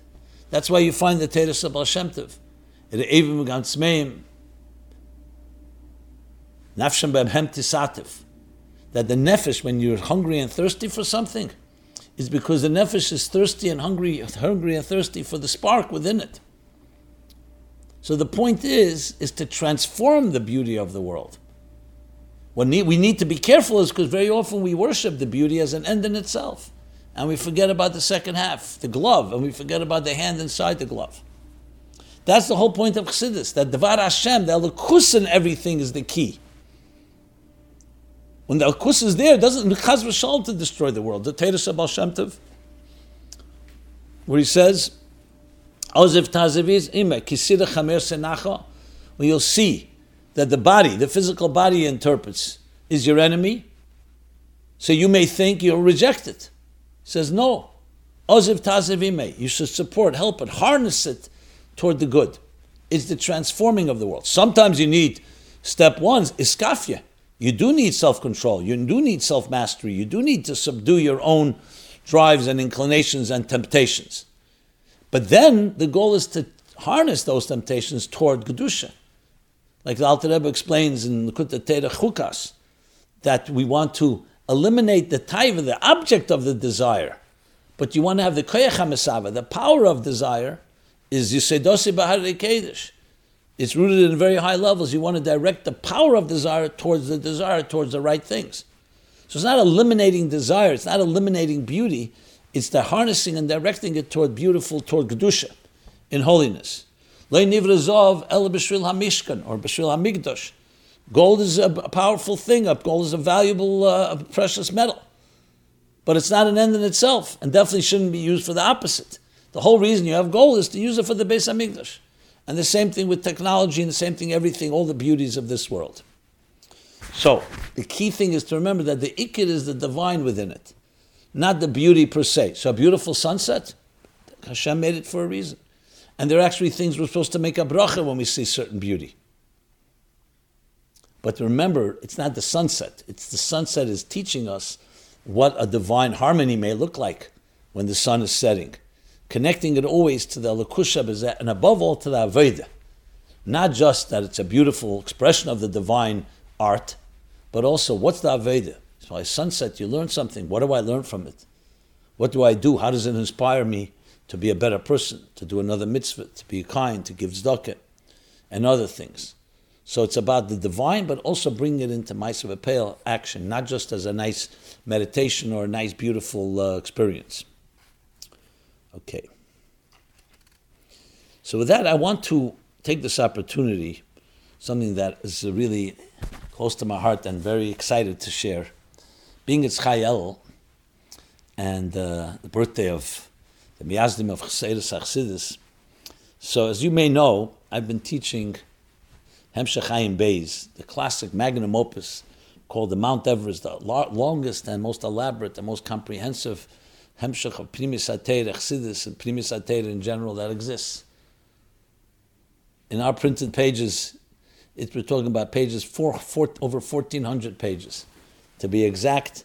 A: That's why you find the Teres of Shem Tov. Nafshem B'hem Tisativ that the nefesh, when you're hungry and thirsty for something, is because the nefesh is thirsty and hungry, hungry and thirsty for the spark within it. So the point is, is to transform the beauty of the world. What need, we need to be careful is because very often we worship the beauty as an end in itself. And we forget about the second half, the glove, and we forget about the hand inside the glove. That's the whole point of Chassidus, that Devar Hashem, the Elikus in everything is the key. When the Alkus is there, it doesn't Chaz v'shal to destroy the world. The Teres Baal Shem Tov, where he says, Oziv taziviz ime kisira chamer senacha, when you'll see that the body, the physical body interprets, is your enemy, so you may think you'll reject it. He says, no. Oziv taziv ime, you should support, help it, harness it toward the good. It's the transforming of the world. Sometimes you need, step one, iskafia. You do need self control. You do need self mastery. You do need to subdue your own drives and inclinations and temptations. But then the goal is to harness those temptations toward Kedusha. Like the Alter Rebbe explains in Likutei Torah Chukas, that we want to eliminate the taiva, the object of the desire. But you want to have the koyach HaMesava, the power of desire, is Yisedosi Bahar Kedesh. It's rooted in very high levels. You want to direct the power of desire towards the desire, towards the right things. So it's not eliminating desire, it's not eliminating beauty, it's the harnessing and directing it toward beautiful, toward Kedusha, in holiness. Le nivrazov el b'shvil hamishkan, or b'shvil hamigdosh. Gold is a powerful thing, gold is a valuable, uh, precious metal. But it's not an end in itself, and definitely shouldn't be used for the opposite. The whole reason you have gold is to use it for the Beis Hamikdash. And the same thing with technology, and the same thing, everything, all the beauties of this world. So, the key thing is to remember that the ikid is the divine within it, not the beauty per se. So, a beautiful sunset, Hashem made it for a reason. And there are actually things we're supposed to make a bracha when we see certain beauty. But remember, it's not the sunset. It's the sunset is teaching us what a divine harmony may look like when the sun is setting connecting it always to the alakusha Lakusha and above all to the Aveda. Not just that it's a beautiful expression of the divine art, but also what's the Aveda? So by sunset, you learn something. What do I learn from it? What do I do? How does it inspire me to be a better person, to do another mitzvah, to be kind, to give tzedakah, and other things? So it's about the divine, but also bringing it into Ma'asav Pale action, not just as a nice meditation or a nice, beautiful uh, experience. Okay. So with that, I want to take this opportunity, something that is really close to my heart and very excited to share. Being it's Chayel and uh, the birthday of the Miyazdim of Chassidus Achsidus. So as you may know, I've been teaching Hemshech Beis, the classic magnum opus called the Mount Everest, the longest and most elaborate and most comprehensive hemshech of primis ateir, chsidis, and primis ateir in general that exists. In our printed pages, it, we're talking about pages four, four, over 1,400 pages. To be exact,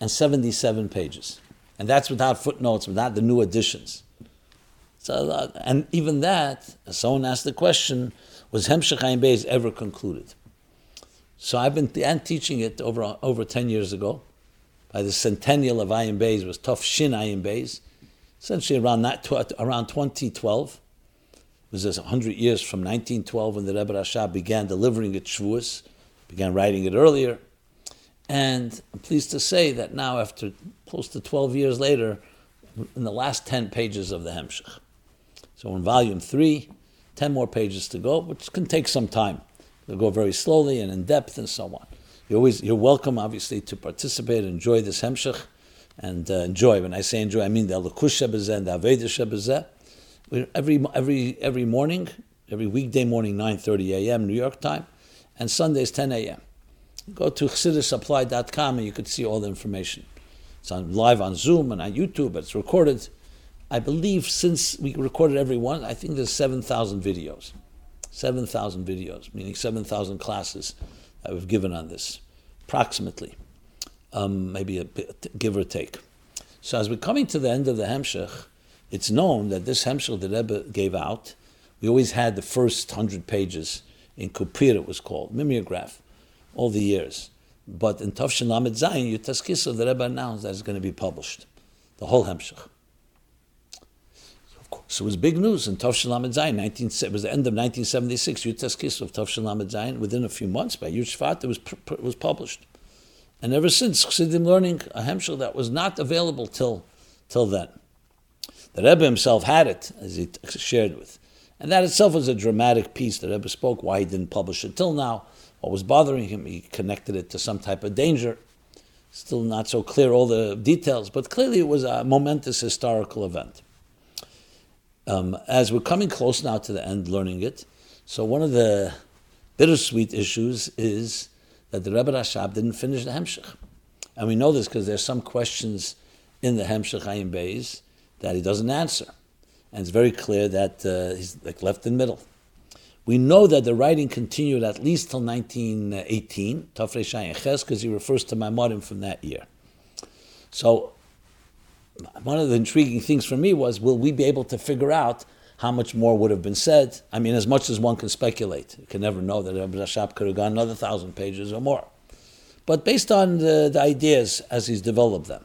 A: 1,477 pages. And that's without footnotes, without the new additions. So, uh, and even that, someone asked the question, was Hemshech Ayin Beis ever concluded? So I've been teaching it over over ten years ago, by the centennial of Ayin Beis was Tov Shin Ayin Beis, essentially around that around 2012. It was hundred years from 1912 when the Rebbe Rashab began delivering it Shavuos, began writing it earlier, and I'm pleased to say that now, after close to 12 years later, in the last 10 pages of the Hemshech. So in volume three, 10 more pages to go, which can take some time. They'll go very slowly and in depth and so on. You're, always, you're welcome, obviously, to participate, and enjoy this Hemshech, and uh, enjoy. When I say enjoy, I mean the Alakush Shebezeh and the Aveda Shebezeh. Every, every, every morning, every weekday morning, 9.30 a.m. New York time, and Sundays, 10 a.m. Go to chassidusapplied.com and you could see all the information. It's on live on Zoom and on YouTube. It's recorded. I believe since we recorded every one, I think there's 7,000 videos. 7,000 videos, meaning 7,000 classes that we've given on this, approximately. Um, maybe a bit, give or take. So as we're coming to the end of the Hemshech, it's known that this Hemshech the Rebbe gave out, we always had the first 100 pages in Kupir, it was called, mimeograph, all the years. But in Tafshin Lamed Zayin, Yutaskisa, the Rebbe announced that it's going to be published, the whole Hemshech. Of course, it was big news in Tafshin Lamed Zayin. 19, it was the end of 1976. Yutaskisa of Tafshin Lamed Zayin. Within a few months, by Yud it was it was published. And ever since, Chassidim learning a Hemshech that was not available till till then. The Rebbe himself had it, as he shared with. And that itself was a dramatic piece. The Rebbe spoke why he didn't publish it till now what was bothering him. He connected it to some type of danger. Still not so clear all the details, but clearly it was a momentous historical event. Um, as we're coming close now to the end, learning it, so one of the bittersweet issues is that the Rebbe Rashab didn't finish the Hemshech. And we know this because there's some questions in the Hemshech Ayin Beis that he doesn't answer. And it's very clear that uh, he's like left in middle. We know that the writing continued at least till 1918, Tafrei Shayin Ches, because he refers to Maimorim from that year. So, one of the intriguing things for me was will we be able to figure out how much more would have been said? I mean, as much as one can speculate. You can never know that Rabbi Rashab could have gone another thousand pages or more. But based on the, the ideas as he's developed them,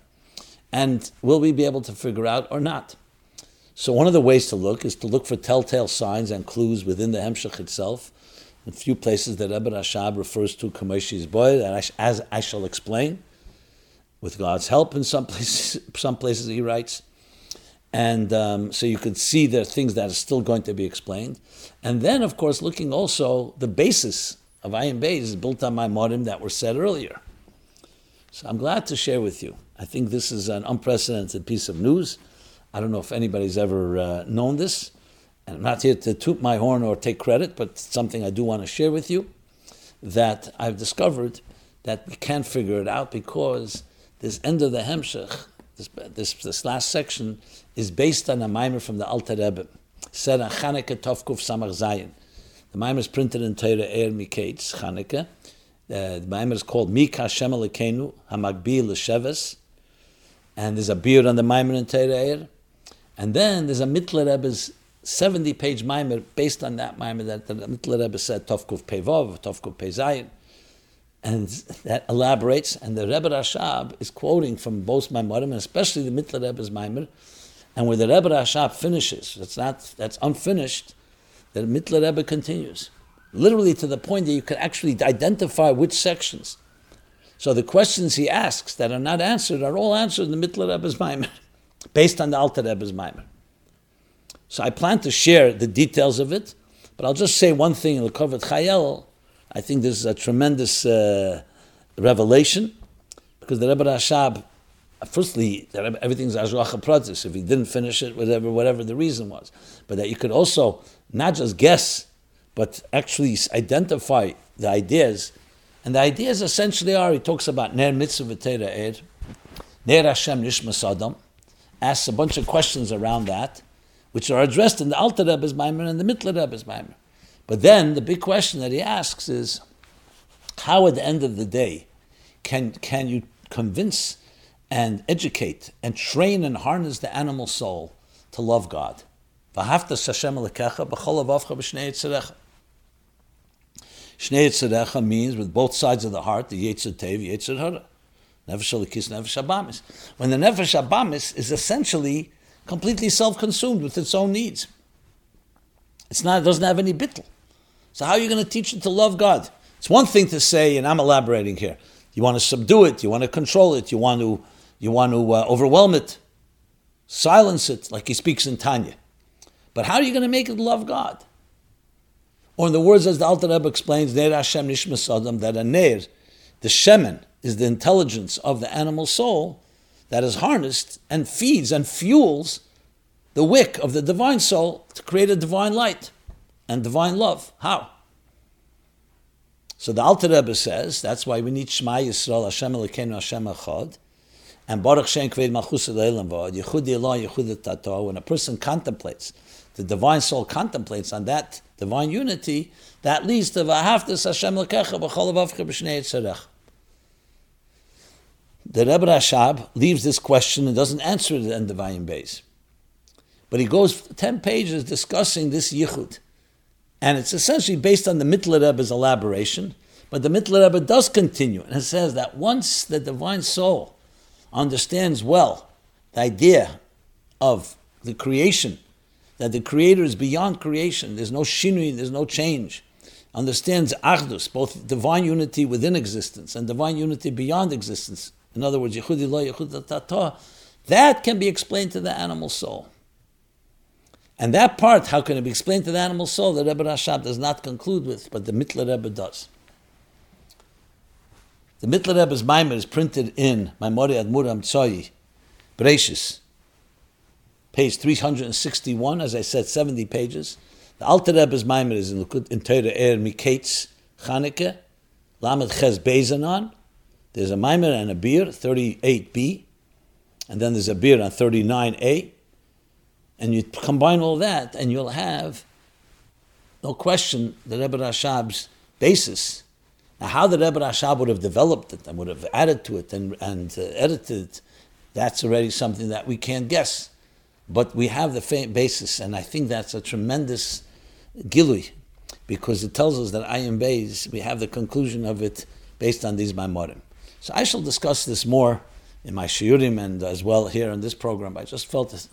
A: and will we be able to figure out or not? So one of the ways to look is to look for telltale signs and clues within the Hemshech itself. In a few places that Rebbe Rashab refers to Kamesh's boy, as I shall explain, with God's help in some places, some places he writes. And um, so you could see there are things that are still going to be explained. And then, of course, looking also, the basis of Ayin Beis is built on my modim that were said earlier. So I'm glad to share with you. I think this is an unprecedented piece of news. I don't know if anybody's ever uh, known this. And I'm not here to toot my horn or take credit, but something I do want to share with you that I've discovered that we can't figure it out because this end of the Hemshech, this, this, this last section, is based on a mimer from the Alter Rebbe, said on Chanukah Tovkuf Samach Zayin. The mimer is printed in Torah Er Miketz, Chanukah. Uh, the mimer is called Mika Hashem Hamagbil L'Sheves, and there's a beard on the mimer in Torah. And then there's a Mittler Rebbe's 70 page mimer based on that mimer that the Mittler Rebbe said, Tovkuf Pevov, Tovkuf Pezayin. And that elaborates, and the Rebbe Rashab is quoting from both Maimorim, and especially the Mittler Rebbe's mimer. And where the Rebbe Rashab finishes, that's not that's unfinished, the Mittler Rebbe continues. Literally to the point that you can actually identify which sections. So the questions he asks that are not answered are all answered in the Mittler Rebbe's mimer based on the Alter Rebbe's Maimer. So I plan to share the details of it, but I'll just say one thing in the Kovet Chayel. I think this is a tremendous uh, revelation because the Rebbe Rashab, firstly, everything's Azruach Pratis. If he didn't finish it, whatever, whatever the reason was, but that you could also not just guess, but actually identify the ideas. And the ideas essentially are, he talks about Ner Mitzvah V'Teira Ed, Ner Hashem Nishmas Adam, asks a bunch of questions around that, which are addressed in the Alter Rebbe's Maimer and the Mittler Rebbe's Maimer. But then the big question that he asks is, how at the end of the day can, can you convince and educate and train and harness the animal soul to love God? Shnei means with both sides of the heart, the Yetzer Tev, Yetzer Hara. Nefesh Alikis, Nefesh Abamis. When the Nefesh Abamis is essentially completely self-consumed with its own needs. It's not, it doesn't have any bittel. So how are you going to teach it to love God? It's one thing to say, and I'm elaborating here. You want to subdue it, you want to control it, you want to, you want to uh, overwhelm it, silence it, like he speaks in Tanya. But how are you going to make it love God? Or in the words as the Alter Rebbe explains, Neir Hashem Nishmas Adam, that a Neir, the Shemen, is the intelligence of the animal soul that is harnessed and feeds and fuels the wick of the divine soul to create a divine light and divine love. How? So the Alter Rebbe says that's why we need Shema Yisrael Hashem Elokeinu Hashem Echad and Baruch Shem Kved Malchus Elam Vod Yichud Elah Yichud Tato. When a person contemplates, the divine soul contemplates on that divine unity, that leads to Vahaftas Hashem Lekecha B'chol Avavcha B'shnei Yitzarech. The Rebbe Rashab leaves this question and doesn't answer it in the Vayim Beis. But he goes 10 pages discussing this yichud. And it's essentially based on the Mittler Rebbe's elaboration. But the Mittler Rebbe does continue and it says that once the divine soul understands well the idea of the creation, that the creator is beyond creation, there's no shinui, there's no change, understands achdus, both divine unity within existence and divine unity beyond existence. In other words, yichud yichud that can be explained to the animal soul. And that part, how can it be explained to the animal soul? The Rebbe Rashab does not conclude with, but the Mittler Rebbe does. The Mittler Rebbe's Maimer is printed in Maimori Admuram Tzoyi, Bereshis, page 361, as I said, 70 pages. The Alter Rebbe's Maimer is in, in Torah Er Miketz Chaneke, Lamed Ches Bezanon. There's a Maimer and a beer, 38b, and then there's a beer on 39a. And you combine all that, and you'll have, no question, the Rebbe Rashab's basis. Now, how the Rebbe Rashab would have developed it and would have added to it and, and uh, edited it, that's already something that we can't guess. But we have the basis, and I think that's a tremendous gilui, because it tells us that Ayin Beis, we have the conclusion of it based on these Maimorim. So I shall discuss this more in my shiurim and as well here in this program. I just felt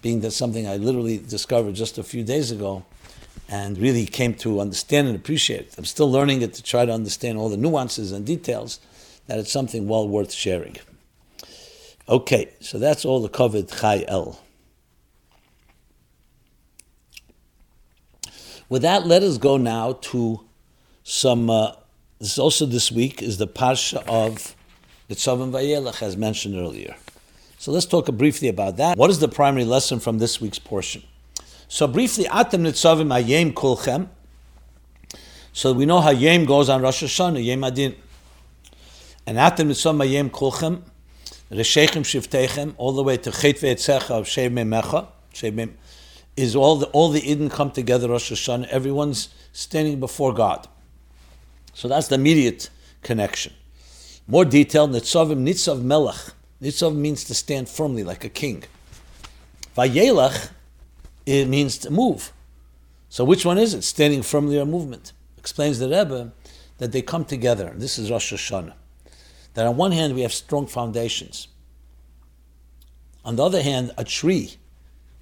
A: being that something I literally discovered just a few days ago and really came to understand and appreciate. I'm still learning it to try to understand all the nuances and details, that it's something well worth sharing. Okay, so that's all the covered Chai Elul. With that, let us go now to some. Uh, this also this week is the parsha of the Tzavim Vayelach, as mentioned earlier. So let's talk briefly about that. What is the primary lesson from this week's portion? So briefly, Atem Nitzavim Hayem Kulchem. So we know how Yem goes on Rosh Hashanah, Yem Adin. And Atem Nitzavim Hayem Kulchem, Reshechem Shiftechem, all the way to Chet Ve'etzecha of Shev Memecha, Shev is all the, all the Eden come together Rosh Hashanah. Everyone's standing before God. So that's the immediate connection. More detailed, Nitzavim Nitzav Melech. Nitzav means to stand firmly like a king. Vayelach, it means to move. So which one is it? Standing firmly or movement? Explains the Rebbe that they come together. This is Rosh Hashanah. That on one hand we have strong foundations. On the other hand, a tree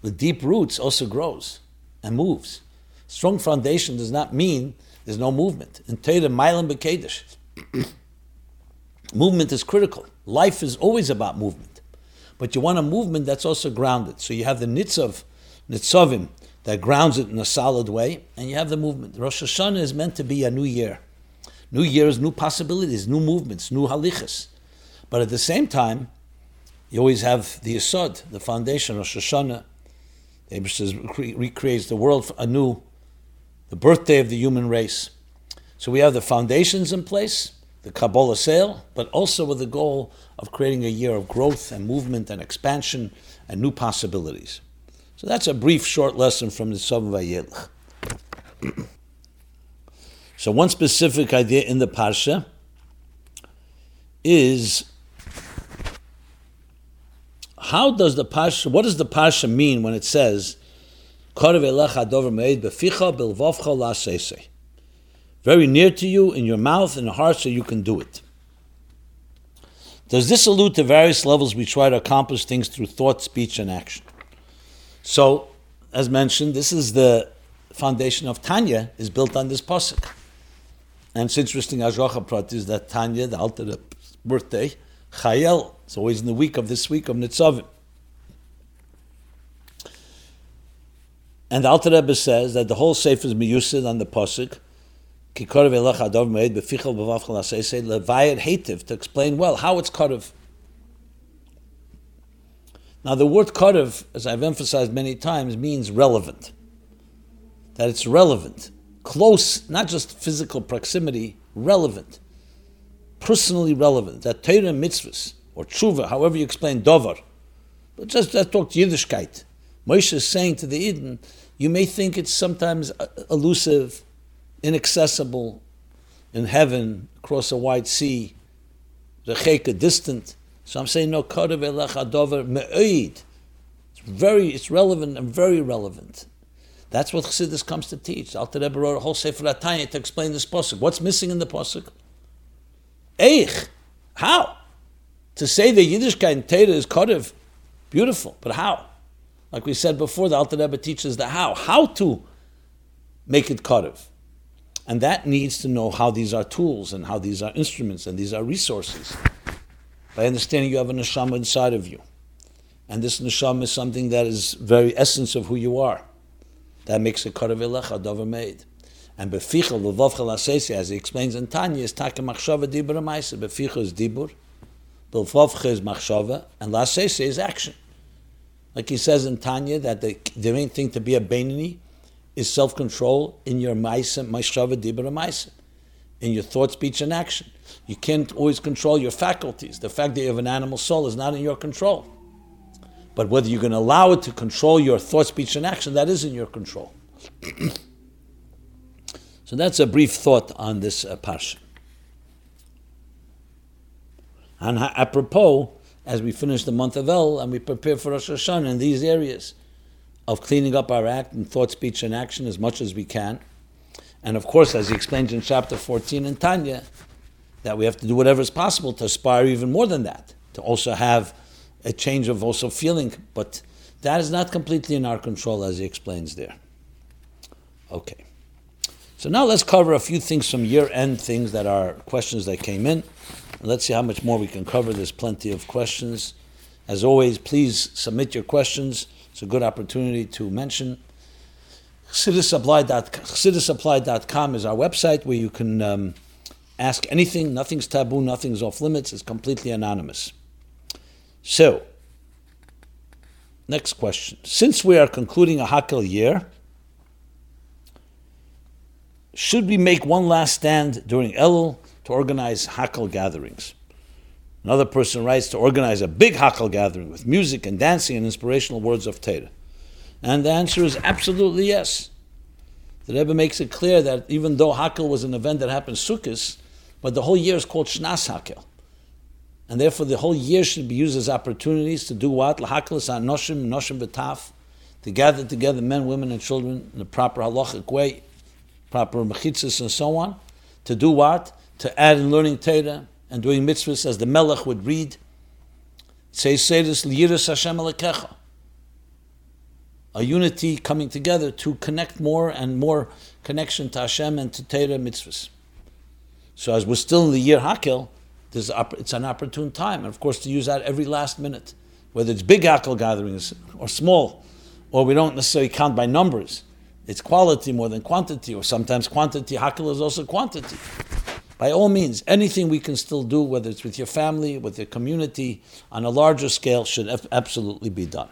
A: with deep roots also grows and moves. Strong foundation does not mean there's no movement. In Torah, Mailam Bekedesh, movement is critical. Life is always about movement. But you want a movement that's also grounded. So you have the nitzav, nitzavim, that grounds it in a solid way, and you have the movement. Rosh Hashanah is meant to be a new year. New years, new possibilities, new movements, new halichas. But at the same time, you always have the yisod, the foundation, Rosh Hashanah. The Abraham recreates the world anew, the birthday of the human race. So we have the foundations in place, the Kabbalah sale, but also with the goal of creating a year of growth and movement and expansion and new possibilities. So that's a brief, short lesson from the Sov Vayelch. so one specific idea in the Parsha is how does the Parsha, what does the Parsha mean when it says, very near to you, in your mouth, the heart, so you can do it. Does this allude to various levels we try to accomplish things through thought, speech, and action? So, as mentioned, this is the foundation of Tanya, is built on this pasuk. And it's interesting, Ashgacha Prat is that Tanya, the Alter birthday, Chayel, it's always in the week of this week of Nitzavim. And the Alter Rebbe says that the whole Sefer is miyusid on the pasuk. Elach adov to explain well how it's korav. Now the word korav, as I've emphasized many times, means relevant. That it's relevant, close, not just physical proximity, relevant, personally relevant. That Torah mitzvahs or tshuva, however you explain dover, but just let's talk to Yiddishkeit. Moshe is saying to the Eden, you may think it's sometimes uh, elusive, inaccessible, in heaven, across a wide sea, recheka, distant. So I'm saying no karev elach adover me'oid. It's very, it's relevant and very relevant. That's what Chassidus comes to teach. Alter Rebbe wrote a whole Sefer Atanya to explain this pasuk. What's missing in the pasuk? Eich. How? To say the Yiddishkeit in Torah is karev, beautiful, but how? Like we said before, the Alter Rebbe teaches the how, how to make it karev. And that needs to know how these are tools and how these are instruments and these are resources. By understanding you have a neshama inside of you. And this neshama is something that is very essence of who you are. That makes it karev elecha, dover made. And befichel, levavchel asesi, as he explains in Tanya, is take machshava dibur amaisa. Befichel is dibur, bevavchel is machshava, and lasesi is action. Like he says in Tanya, that the, the main thing to be a Bainani is self control in your Maisa, Maishava Dibra Maisa, in your thought, speech, and action. You can't always control your faculties. The fact that you have an animal soul is not in your control. But whether you're going to allow it to control your thought, speech, and action, that is in your control. so that's a brief thought on this uh, parsha. And apropos, as we finish the month of Elul and we prepare for Rosh Hashanah in these areas of cleaning up our act and thought, speech, and action as much as we can. And of course, as he explains in chapter 14 in Tanya, that we have to do whatever is possible to aspire even more than that, to also have a change of also feeling. But that is not completely in our control, as he explains there. Okay. So now let's cover a few things, some year end things that are questions that came in. Let's see how much more we can cover. There's plenty of questions. As always, please submit your questions. It's a good opportunity to mention. ChassidusApplied.com is our website where you can um, ask anything. Nothing's taboo, nothing's off limits. It's completely anonymous. So, next question. Since we are concluding a Hakhel year, should we make one last stand during Elul to organize Hakhel gatherings. Another person writes to organize a big Hakhel gathering with music and dancing and inspirational words of Torah. And the answer is absolutely yes. The Rebbe makes it clear that even though Hakhel was an event that happened Sukkot, but the whole year is called Shnas Hakhel. And therefore the whole year should be used as opportunities to do what? L'hakel is noshim, noshim v'taf, to gather together men, women, and children in the proper halachic way, proper mechitzas and so on. To do what? To add in learning Torah and doing mitzvahs as the Melech would read. Say Seydus Liyiras Hashem Alekecha. A unity coming together to connect more and more connection to Hashem and to Torah mitzvahs. So as we're still in the year Hakhel, it's an opportune time, and of course to use that every last minute, whether it's big Hakhel gatherings or small, or we don't necessarily count by numbers. It's quality more than quantity, or sometimes quantity. Hakhel is also quantity by all means, anything we can still do, whether it's with your family, with your community, on a larger scale, should absolutely be done.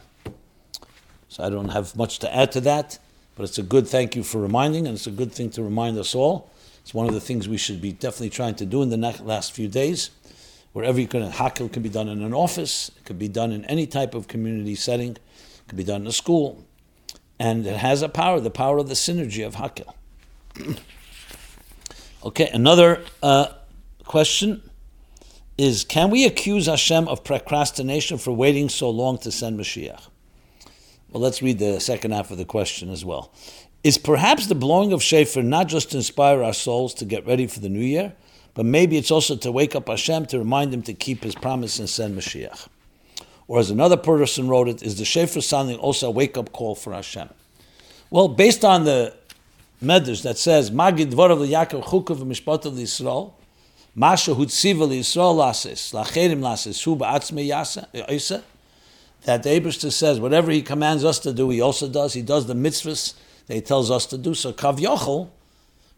A: So I don't have much to add to that, but it's a good thank you for reminding, and it's a good thing to remind us all. It's one of the things we should be definitely trying to do in the last few days. Wherever you can, hakhel can be done in an office, it could be done in any type of community setting, it could be done in a school, and it has a power, the power of the synergy of hakhel. Okay, another uh, question is Can we accuse Hashem of procrastination for waiting so long to send Mashiach? Well, let's read the second half of the question as well. Is perhaps the blowing of shofar not just to inspire our souls to get ready for the new year, but maybe it's also to wake up Hashem to remind him to keep his promise and send Mashiach? Or as another person wrote it, is the shofar sounding also a wake up call for Hashem? Well, based on the medrash that says Magid Dvorav Yaakov Chukav Mishpatav Yisrael, Masha Hutziva Yisrael Lasis, Lacherim Lasis, Hu Ba'atzme Yasa, that the Abishter says whatever he commands us to do, he also does. He does the mitzvahs that he tells us to do. So Kav Yochel,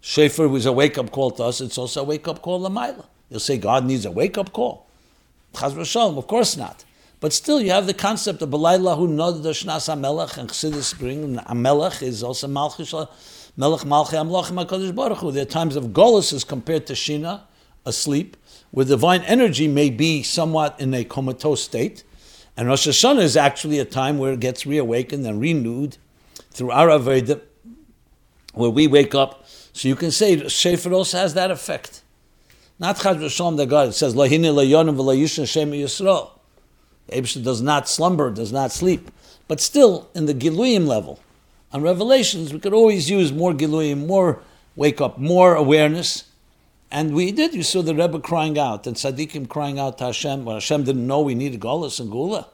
A: shofar was a wake up call to us. It's also a wake up call to Maila. You'll say God needs a wake up call. Chaz v'shalom, of course not. But still, you have the concept of Belaylahu Nod Shnas Amelech and Chassidus bring Amelech is also Malchish Melech Malchi Amlachim HaKadosh Baruch Hu. There are times of Golus as compared to Shina, asleep, where divine energy may be somewhat in a comatose state. And Rosh Hashanah is actually a time where it gets reawakened and renewed through our Aveda, where we wake up. So you can say shofar also has that effect. Not Chaz V'Shalom that God, it says, Lahini Layonim V'Layishna Shem Yisrael. Abishah does not slumber, does not sleep. But still, in the Giluyim level, on Revelations, we could always use more Giluyim, more wake up, more awareness. And we did. You saw the Rebbe crying out and Tzaddikim crying out to Hashem. When Hashem didn't know we needed Golas and Gula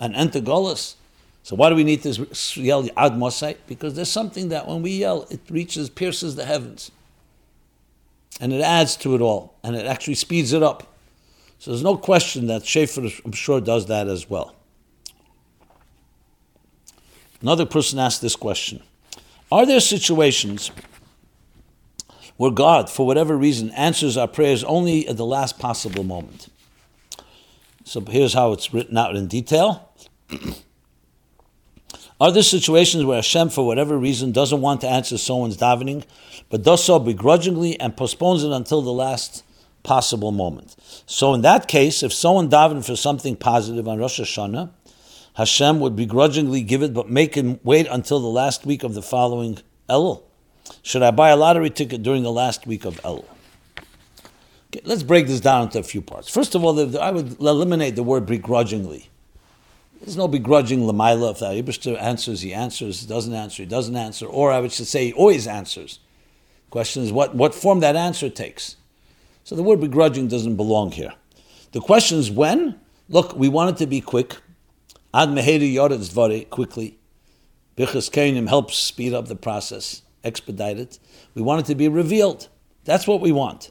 A: and enter Golas. So why do we need to yell Ad Mosai? Because there's something that when we yell, it reaches, pierces the heavens. And it adds to it all. And it actually speeds it up. So there's no question that shofar, I'm sure, does that as well. Another person asked this question Are there situations where God, for whatever reason, answers our prayers only at the last possible moment? So here's how it's written out in detail. Are there situations where Hashem, for whatever reason, doesn't want to answer someone's davening, but does so begrudgingly and postpones it until the last possible moment. So in that case, if someone davened for something positive on Rosh Hashanah, Hashem would begrudgingly give it, but make him wait until the last week of the following Elul. Should I buy a lottery ticket during the last week of Elul? Okay, let's break this down into a few parts. First of all, I would eliminate the word begrudgingly. There's no begrudging Lamaila. If the Ibishter answers, he answers. Doesn't answer, he doesn't answer. Or I would just say he always answers. Question is what, what form that answer takes. So the word begrudging doesn't belong here. The question is when? Look, we want it to be quick. Ad mehedu yoretz dvari, quickly. Bichas Kainim helps speed up the process, expedite it. We want it to be revealed. That's what we want.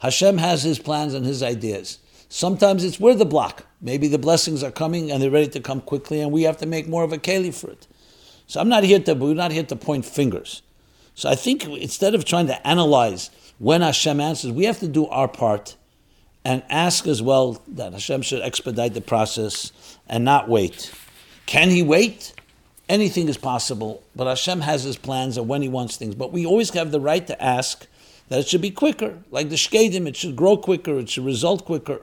A: Hashem has his plans and his ideas. Sometimes it's we're the block. Maybe the blessings are coming and they're ready to come quickly, and we have to make more of a keli for it. So I'm not here to we're not here to point fingers. So I think instead of trying to analyze when Hashem answers, we have to do our part and ask as well that Hashem should expedite the process and not wait. Can He wait? Anything is possible, but Hashem has His plans and when He wants things. But we always have the right to ask that it should be quicker. Like the Shkedim, it should grow quicker, it should result quicker.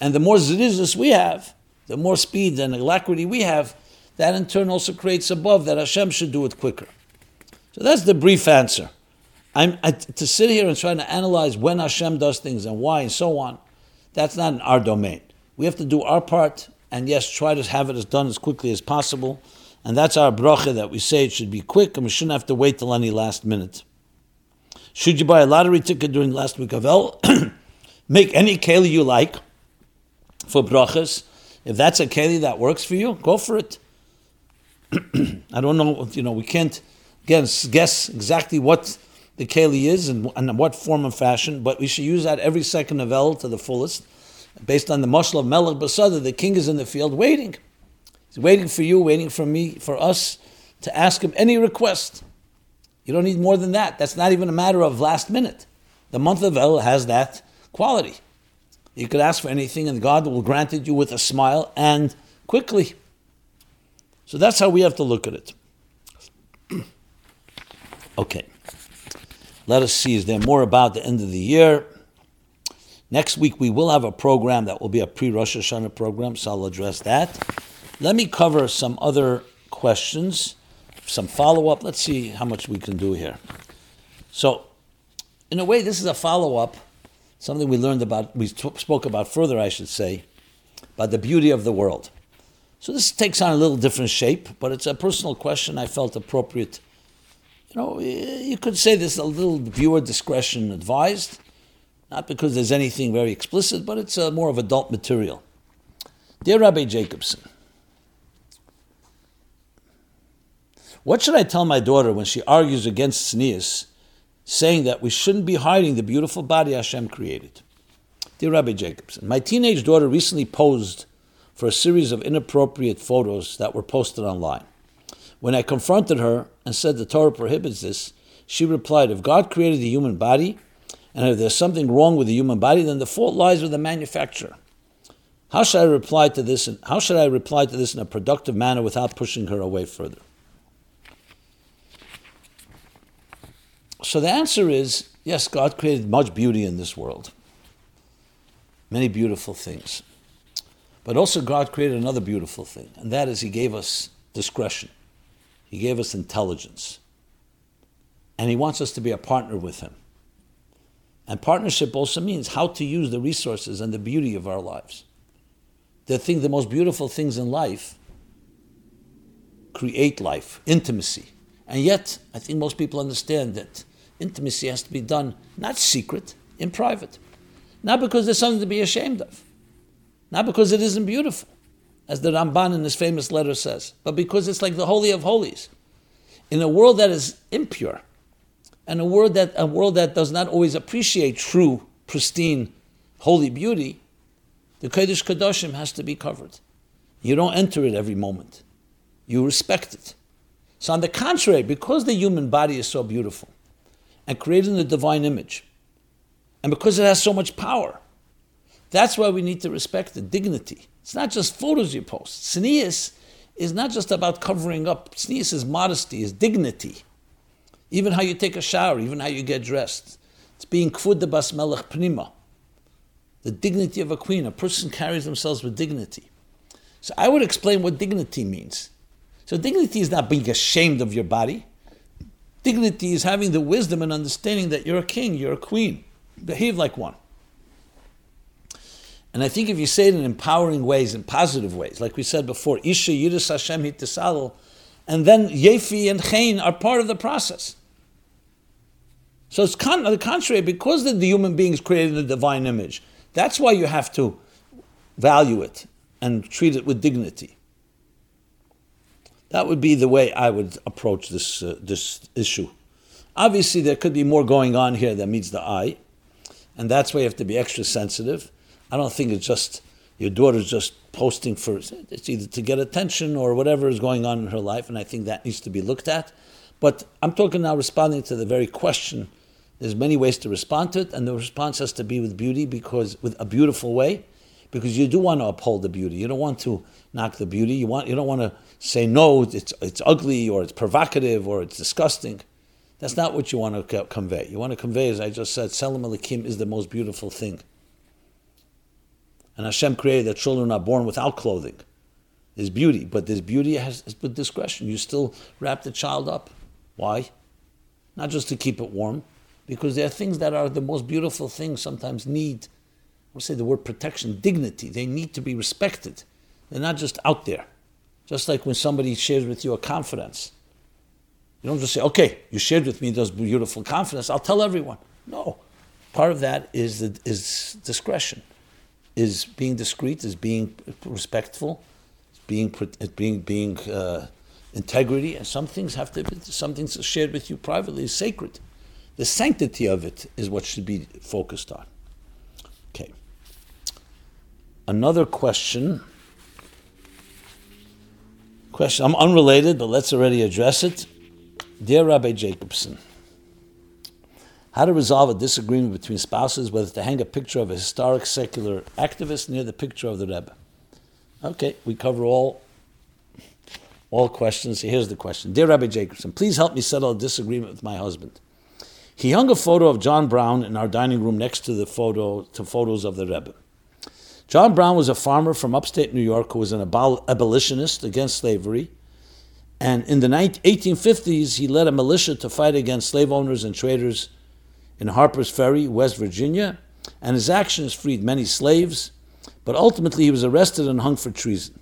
A: And the more zidizis we have, the more speed and alacrity we have, that in turn also creates above that Hashem should do it quicker. So that's the brief answer. I'm I, to sit here and try to analyze when Hashem does things and why and so on. That's not in our domain. We have to do our part, and yes, try to have it as done as quickly as possible. And that's our bracha that we say it should be quick, and we shouldn't have to wait till any last minute. Should you buy a lottery ticket during the last week of Elul? Make any keli you like for brachas. If that's a keli that works for you, go for it. I don't know, you know, we can't again guess exactly what the keli is and, and what form of fashion, but we should use that every second of Elul to the fullest. Based on the mushal of Melech Basada, the king is in the field waiting. He's waiting for you, waiting for me, for us to ask him any request. You don't need more than that. That's not even a matter of last minute. The month of Elul has that quality. You could ask for anything and God will grant it you with a smile and quickly. So that's how we have to look at it. okay. Let us see, is there more about the end of the year? Next week we will have a program that will be a pre Rosh Hashanah program, so I'll address that. Let me cover some other questions, some follow up. Let's see how much we can do here. So, in a way, this is a follow up, something we learned about, we spoke about further, I should say, about the beauty of the world. So, this takes on a little different shape, but it's a personal question I felt appropriate you know, you could say there's a little viewer discretion advised, not because there's anything very explicit, but it's uh, more of adult material. Dear Rabbi Jacobson, what should I tell my daughter when she argues against tznius, saying that we shouldn't be hiding the beautiful body Hashem created? Dear Rabbi Jacobson, my teenage daughter recently posed for a series of inappropriate photos that were posted online. When I confronted her and said the Torah prohibits this, she replied, If God created the human body, and if there's something wrong with the human body, then the fault lies with the manufacturer. How should I reply to this? And how should I reply to this in a productive manner without pushing her away further? So the answer is yes, God created much beauty in this world, many beautiful things. But also, God created another beautiful thing, and that is He gave us discretion, He gave us intelligence, and He wants us to be a partner with Him. And partnership also means how to use the resources and the beauty of our lives. The thing, the most beautiful things in life create life, intimacy. And yet, I think most people understand that intimacy has to be done not secret, in private. Not because there's something to be ashamed of, not because it isn't beautiful, as the Ramban in his famous letter says, but because it's like the Holy of Holies. In a world that is impure, and a world that a world that does not always appreciate true, pristine, holy beauty, the Kodesh Kadoshim has to be covered. You don't enter it every moment. You respect it. So on the contrary, because the human body is so beautiful and created in the divine image, and because it has so much power, that's why we need to respect the dignity. It's not just photos you post. Tznius is not just about covering up. Tznius is modesty, is dignity even how you take a shower, even how you get dressed. It's being de bas melech pnima. The dignity of a queen. A person carries themselves with dignity. So I would explain what dignity means. So dignity is not being ashamed of your body. Dignity is having the wisdom and understanding that you're a king, you're a queen. Behave like one. And I think if you say it in empowering ways, in positive ways, like we said before, Isha Yidus Hashem Hitisal, and then Yefi and Chain are part of the process. So it's con- the contrary, because the, the human being is created in the divine image. That's why you have to value it and treat it with dignity. That would be the way I would approach this, uh, this issue. Obviously, there could be more going on here that meets the eye, and that's why you have to be extra sensitive. I don't think it's just your daughter's just posting for it's either to get attention or whatever is going on in her life, and I think that needs to be looked at. But I'm talking now responding to the very question there's many ways to respond to it, and the response has to be with beauty because with a beautiful way, because you do want to uphold the beauty. You don't want to knock the beauty. You want you don't want to say no, it's it's ugly or it's provocative or it's disgusting. That's not what you want to convey. You want to convey, as I just said, Tzelem Elokim is the most beautiful thing. And Hashem created that children are born without clothing. There's beauty, but there's beauty has with discretion. You still wrap the child up. Why? Not just to keep it warm, because there are things that are the most beautiful things sometimes need, we'll say the word protection, dignity. They need to be respected. They're not just out there. Just like when somebody shares with you a confidence. You don't just say, okay, you shared with me those beautiful confidence, I'll tell everyone. No. Part of that is, the, is discretion, is being discreet, is being respectful, being, being, being uh, integrity, and some things have to be, some things shared with you privately is sacred. The sanctity of it is what should be focused on. Okay. Another question. Question. I'm unrelated, but let's already address it. Dear Rabbi Jacobson, how to resolve a disagreement between spouses whether to hang a picture of a historic secular activist near the picture of the Rebbe. Okay, we cover all all questions. Here's the question. Dear Rabbi Jacobson, please help me settle a disagreement with my husband. He hung a photo of John Brown in our dining room next to the photo to photos of the Rebbe. John Brown was a farmer from upstate New York who was an abolitionist against slavery. And in the 1850s, he led a militia to fight against slave owners and traders in Harper's Ferry, West Virginia. And his actions freed many slaves, but ultimately he was arrested and hung for treason.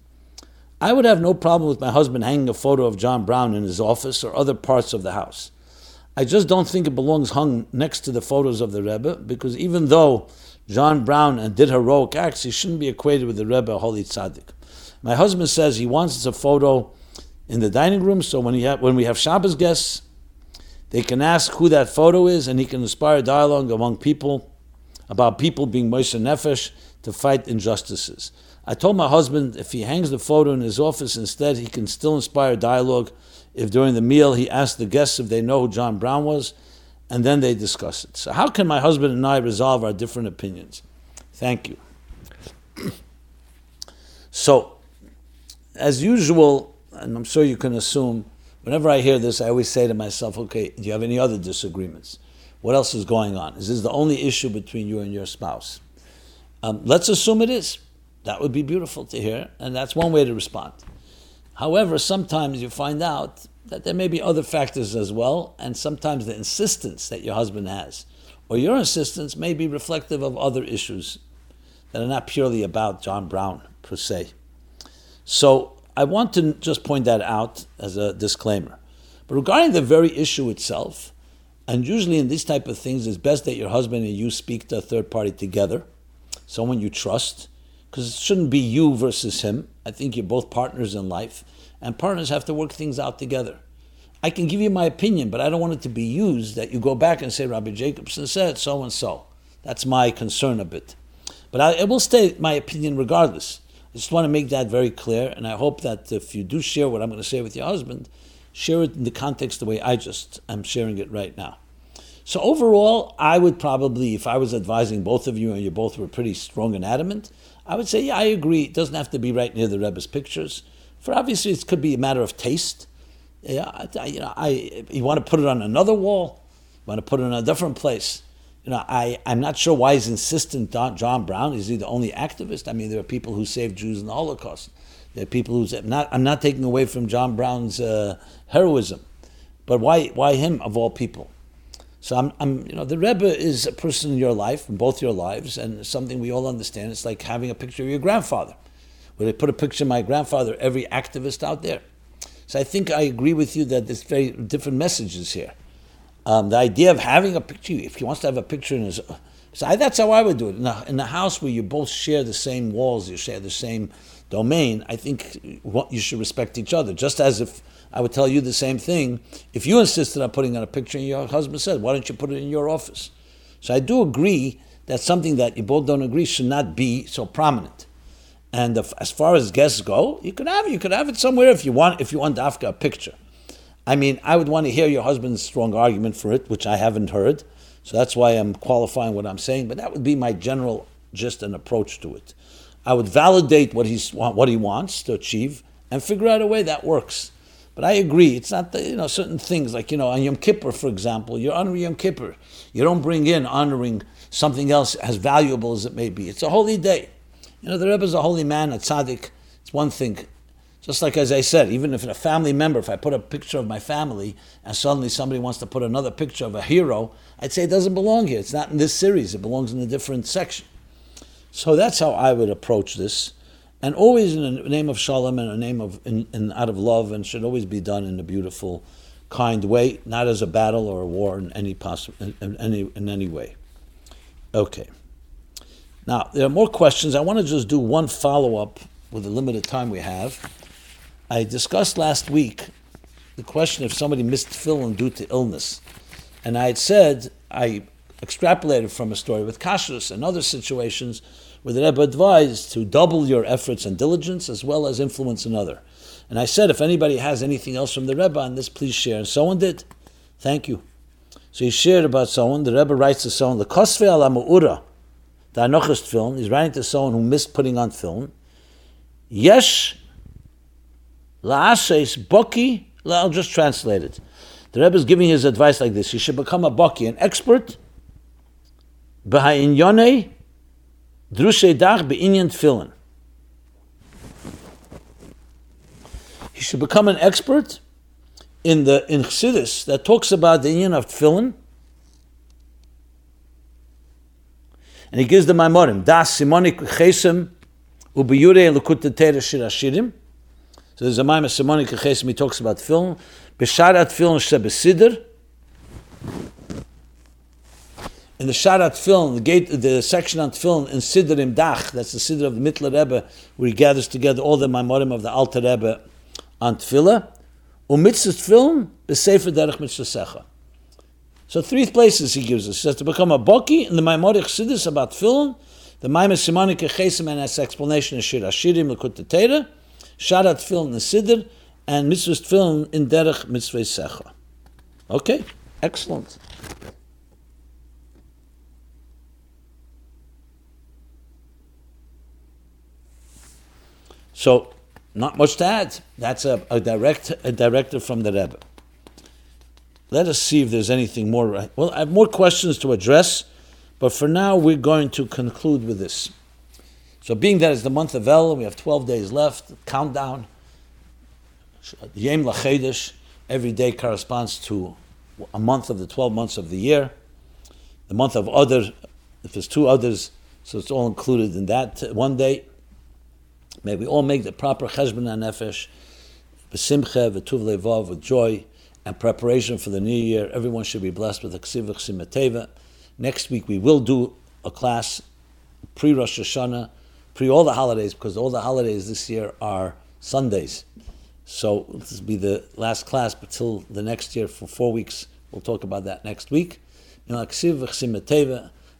A: I would have no problem with my husband hanging a photo of John Brown in his office or other parts of the house. I just don't think it belongs hung next to the photos of the Rebbe, because even though John Brown and did heroic acts, he shouldn't be equated with the Rebbe, Holy Tzaddik. My husband says he wants a photo in the dining room, so when, he ha- when we have Shabbos guests, they can ask who that photo is, and he can inspire dialogue among people about people being Moser Nefesh to fight injustices. I told my husband if he hangs the photo in his office instead, he can still inspire dialogue. If during the meal he asks the guests if they know who John Brown was, and then they discuss it. So, how can my husband and I resolve our different opinions? Thank you. so, as usual, and I'm sure you can assume, whenever I hear this, I always say to myself, okay, do you have any other disagreements? What else is going on? Is this the only issue between you and your spouse? Um, let's assume it is. That would be beautiful to hear, and that's one way to respond. However, sometimes you find out that there may be other factors as well, and sometimes the insistence that your husband has or your insistence may be reflective of other issues that are not purely about John Brown per se. So I want to just point that out as a disclaimer. But regarding the very issue itself, and usually in these type of things, it's best that your husband and you speak to a third party together, someone you trust, because it shouldn't be you versus him. I think you're both partners in life, and partners have to work things out together. I can give you my opinion, but I don't want it to be used that you go back and say Rabbi Jacobson said so and so. That's my concern a bit. But I, will state my opinion regardless. I just want to make that very clear, and I hope that if you do share what I'm going to say with your husband, share it in the context the way I just am sharing it right now. So overall, I would probably, if I was advising both of you and you both were pretty strong and adamant, I would say, yeah, I agree. It doesn't have to be right near the Rebbe's pictures. For obviously, it could be a matter of taste. Yeah, I, you know, I you want to put it on another wall, you want to put it in a different place. You know, I, I'm not sure why he's insistent on John Brown. Is he the only activist? I mean, there are people who saved Jews in the Holocaust. There are people who I'm not. I'm not taking away from John Brown's uh, heroism, but why? Why him of all people? So I'm, I'm, you know, the Rebbe is a person in your life, in both your lives, and something we all understand. It's like having a picture of your grandfather. Where they put a picture of my grandfather, every activist out there. So I think I agree with you that there's very different messages here. Um, the idea of having a picture, if he wants to have a picture in his, so I, that's how I would do it. In a, in a house where you both share the same walls, you share the same domain, I think you should respect each other. Just as if I would tell you the same thing, if you insisted on putting on a picture and your husband said, why don't you put it in your office? So I do agree that something that you both don't agree should not be so prominent. And if, as far as guests go, you could have it. You could have it somewhere if you want. If you want Dafka a picture, I mean, I would want to hear your husband's strong argument for it, which I haven't heard. So that's why I'm qualifying what I'm saying. But that would be my general just an approach to it. I would validate what he's what he wants to achieve and figure out a way that works. But I agree, it's not the, you know certain things like you know on Yom Kippur, for example, you're honoring Yom Kippur. You don't bring in honoring something else as valuable as it may be. It's a holy day. You know, the Rebbe is a holy man, a tzaddik. It's one thing. Just like as I said, even if a family member, if I put a picture of my family and suddenly somebody wants to put another picture of a hero, I'd say it doesn't belong here. It's not in this series. It belongs in a different section. So that's how I would approach this, and always in the name of shalom and a name of in, in, out of love, and should always be done in a beautiful, kind way, not as a battle or a war in any possible in, any in any way. Okay. Now, there are more questions. I want to just do one follow up with the limited time we have. I discussed last week the question if somebody missed tefillin due to illness. And I had said, I extrapolated from a story with kashrus and other situations where the Rebbe advised to double your efforts and diligence as well as influence another. And I said, if anybody has anything else from the Rebbe on this, please share. And someone did. Thank you. So he shared about someone. The Rebbe writes to someone, the Kosve ala Mu'ura, the Anochist tefillin, he's writing to someone who missed putting on tefillin. Yesh la'ases boki, I'll just translate it. The Rebbe is giving his advice like this. He should become a boki, an expert, b'ha'inyone drushe dach be'inyan tefillin. He should become an expert in the in Chassidus that talks about the inyan of tefillin and he gives the Maimorim, Das Simonik Chesem Ubiyure Shir Ashirim. So there's a Maimah Simonik Chesem, he talks about tefillin. Besharat tefillin Shebesidr. In the Sharat tefillin, the gate, the section on tefillin in Sidrim Dach, that's the Sidr of the Mittler Rebbe, where he gathers together all the Maimorim of the Alter Rebbe on Tefillah. Um Umitzvah tefillin, Besefer Derech Mitzvah so three places he gives us. He says to become a boki in the Maimonic Chassidus about tefillin, The Maimah Simonik Chesim and its explanation is Shir Ashirim Likkutei Torah, Sharat Tfilin Siddur, and Mitzvah Tfilin in Derech Mitzvah. Okay, excellent. So, not much to add. That's a, a direct a directive from the Rebbe. Let us see if there's anything more. Well, I have more questions to address, but for now we're going to conclude with this. So, being that it's the month of Elul, we have 12 days left, countdown. Yom Lachedesh, every day corresponds to a month of the 12 months of the year. The month of Adar, if there's two others, so it's all included in that uh, one day. May we all make the proper cheshbon nefesh, b'simcha, v'tuv levav, with joy and preparation for the new year. Everyone should be blessed with a ksiv simateva. Next week we will do a class pre Rosh Hashanah, pre all the holidays, because all the holidays this year are Sundays. So this will be the last class, but till the next year for four weeks. We'll talk about that next week.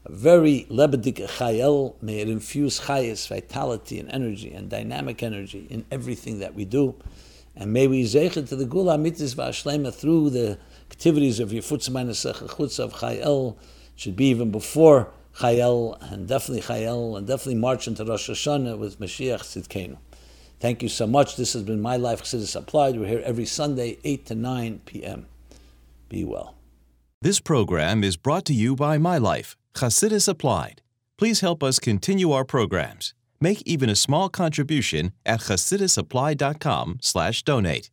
A: Very lebedik Chai Elul, may it infuse chayas, vitality and energy and dynamic energy in everything that we do. And may we zeichet to the gula mitzvah v'ashlema through the activities of Yefutz Chutz of Chai Elul, should be even before Chai Elul, and definitely Chai Elul, and definitely march into Rosh Hashanah with Mashiach Tzidkenu. Thank you so much. This has been My Life Chassidus Applied. We're here every Sunday, 8 to 9 p.m. Be well.
B: This program is brought to you by My Life Chassidus Applied. Please help us continue our programs. Make even a small contribution at chassidusapplied.com slash donate.